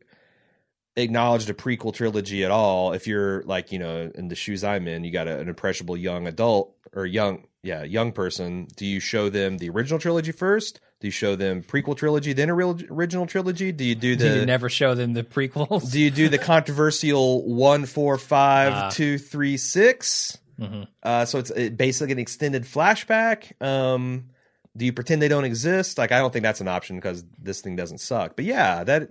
acknowledge the prequel trilogy at all, if you're like you know in the shoes I'm in, you got a, an impressionable young adult or young yeah young person. Do you show them the original trilogy first? Do you show them prequel trilogy then a real original trilogy? Do you do the do you never show them the prequels? do you do the controversial one, four, five, Ah. two, three, six? Mhm. Uh, so it's uh, basically an extended flashback. Um, do you pretend they don't exist? Like, I don't think that's an option because this thing doesn't suck. But yeah, that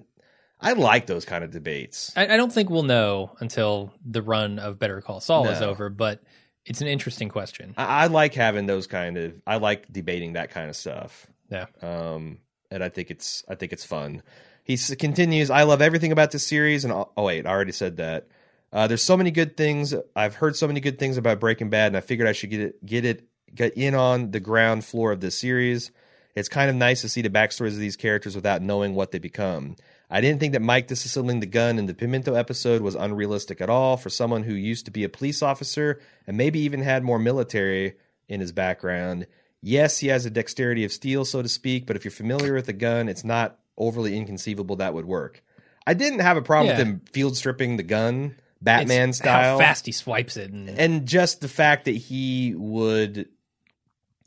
I like those kind of debates. I, I don't think we'll know until the run of Better Call Saul is over, but it's an interesting question. I, I like having those kind of. I like debating that kind of stuff. Yeah. Um, and I think it's I think it's fun. He continues. I love everything about this series. And oh wait, I already said that. Uh, there's so many good things. I've heard so many good things about Breaking Bad, and I figured I should get it, get it, get in on the ground floor of this series. It's kind of nice to see the backstories of these characters without knowing what they become. I didn't think that Mike disassembling the gun in the Pimento episode was unrealistic at all for someone who used to be a police officer and maybe even had more military in his background. Yes, he has a dexterity of steel, so to speak, but if you're familiar with the gun, it's not overly inconceivable that would work. I didn't have a problem with him field stripping the gun, Batman It's style How fast he swipes it. And, and just the fact that he would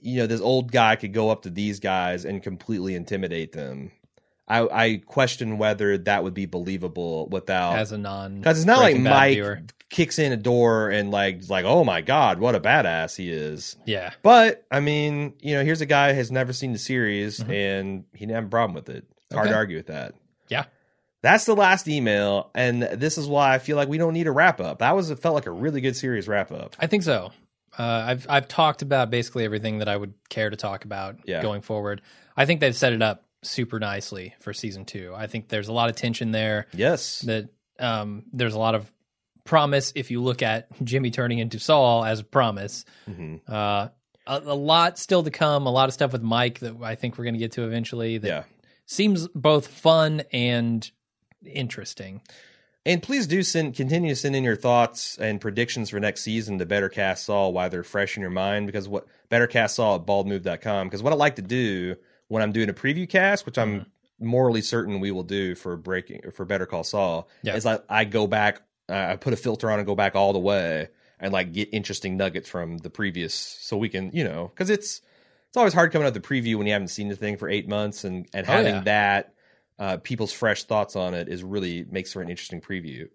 you know this old guy could go up to these guys and completely intimidate them i i question whether that would be believable without as a non because it's not like mike viewer. kicks in a door and like like oh my god what a badass he is Yeah. but i mean you know here's a guy who has never seen the series and he didn't have a problem with it hard Mm-hmm. Okay. to argue with that Yeah. that's the last email and this is why i feel like we don't need a wrap up that was it felt like a really good series wrap up I think so. Uh, I've I've talked about basically everything that I would care to talk about Yeah. going forward. I think they've set it up super nicely for season two. I think there's a lot of tension there. yes That um, there's a lot of promise if you look at Jimmy turning into Saul as a promise. hmm Uh, a, a lot still to come. A lot of stuff with Mike that I think we're going to get to eventually. That Yeah. seems both fun and interesting. And please do send continue to send in your thoughts and predictions for next season to Better Cast Saul while they're fresh in your mind because what Better Cast Saul at baldmove.com because what I like to do when I'm doing a preview cast, which I'm morally certain we will do for breaking for Better Call Saul, Yeah. is like I go back, uh, I put a filter on and go back all the way and like get interesting nuggets from the previous so we can, you know, because it's it's always hard coming out with the preview when you haven't seen the thing for eight months and and Oh, having yeah. that uh, people's fresh thoughts on it is really makes for an interesting preview.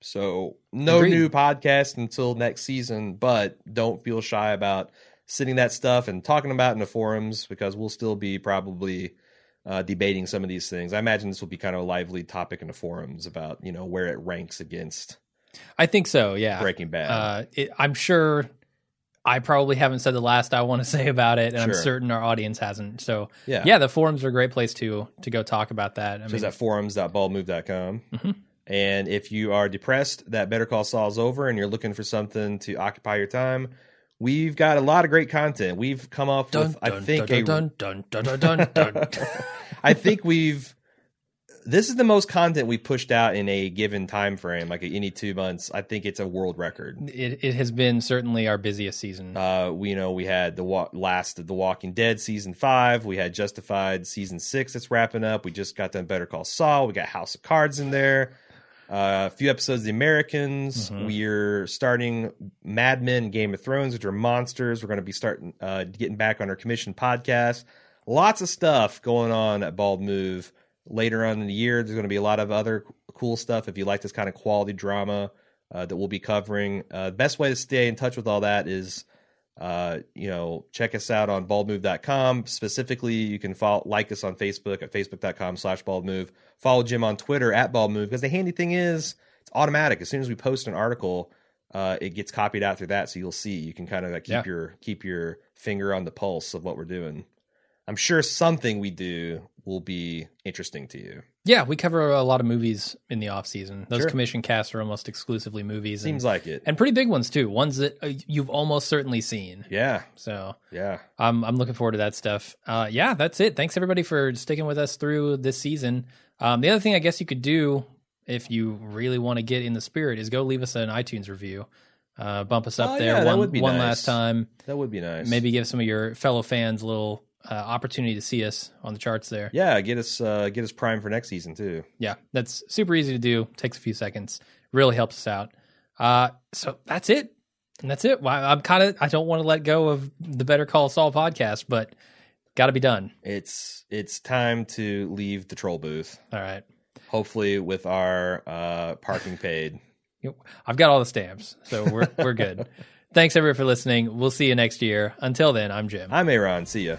So no Agreed. new podcast until next season, but don't feel shy about sitting that stuff and talking about in the forums because we'll still be probably uh, debating some of these things. I imagine this will be kind of a lively topic in the forums about you know where it ranks against I think so. Yeah. Breaking Bad. Uh, it, I'm sure I probably haven't said the last I want to say about it, and I'm certain our audience hasn't. So yeah, yeah, the forums are a great place to to go talk about that. I So mean, it's at forums.baldmove.com. Mhm. And if you are depressed that Better Call Saul is over and you're looking for something to occupy your time, we've got a lot of great content. We've come up dun, with, I think, dun, a, dun, dun, dun, dun, dun, dun. I think we've. This is the most content we pushed out in a given time frame, like any two months. I think it's a world record. it, it has been certainly our busiest season. Uh, we you know we had the wa- last of the Walking Dead season five. We had Justified season six that's wrapping up. We just got done Better Call Saul. We got House of Cards in there. Uh, a few episodes of The Americans. Mhm. We're starting Mad Men, Game of Thrones, which are monsters. We're going to be starting uh, getting back on our commission podcast. Lots of stuff going on at Bald Move later on in the year. There's going to be a lot of other cool stuff if you like this kind of quality drama uh, that we'll be covering. Uh, the best way to stay in touch with all that is Uh, you know, check us out on baldmove.com. Specifically, you can follow, like us on Facebook at facebook.com slash baldmove. Follow Jim on Twitter at baldmove because the handy thing is it's automatic. As soon as we post an article, uh, it gets copied out through that, so you'll see. You can kind of like keep Yeah. your keep your finger on the pulse of what we're doing. I'm sure something we do will be interesting to you. Yeah, we cover a lot of movies in the off season. Those Sure. commission casts are almost exclusively movies, Seems and, like it. and pretty big ones too. Ones that uh, you've almost certainly seen. Yeah, So yeah. I'm I'm looking forward to that stuff. Uh, yeah, that's it. Thanks everybody for sticking with us through this season. Um, the other thing I guess you could do if you really want to get in the spirit is go leave us an iTunes review. Uh, bump us up Oh, there yeah, one, one nice. last time. That would be nice. Maybe give some of your fellow fans a little uh, opportunity to see us on the charts there. Yeah, get us uh, get us primed for next season too. Yeah, that's super easy to do. Takes a few seconds. Really helps us out. Uh, so that's it. And that's it. Well, I'm kind of I don't want to let go of the Better Call Saul podcast, but got to be done. It's it's time to leave the troll booth. All right. Hopefully, with our uh, parking paid. I've got all the stamps, so we're we're good. Thanks everyone for listening. We'll see you next year. Until then, I'm Jim. I'm Aaron. See ya.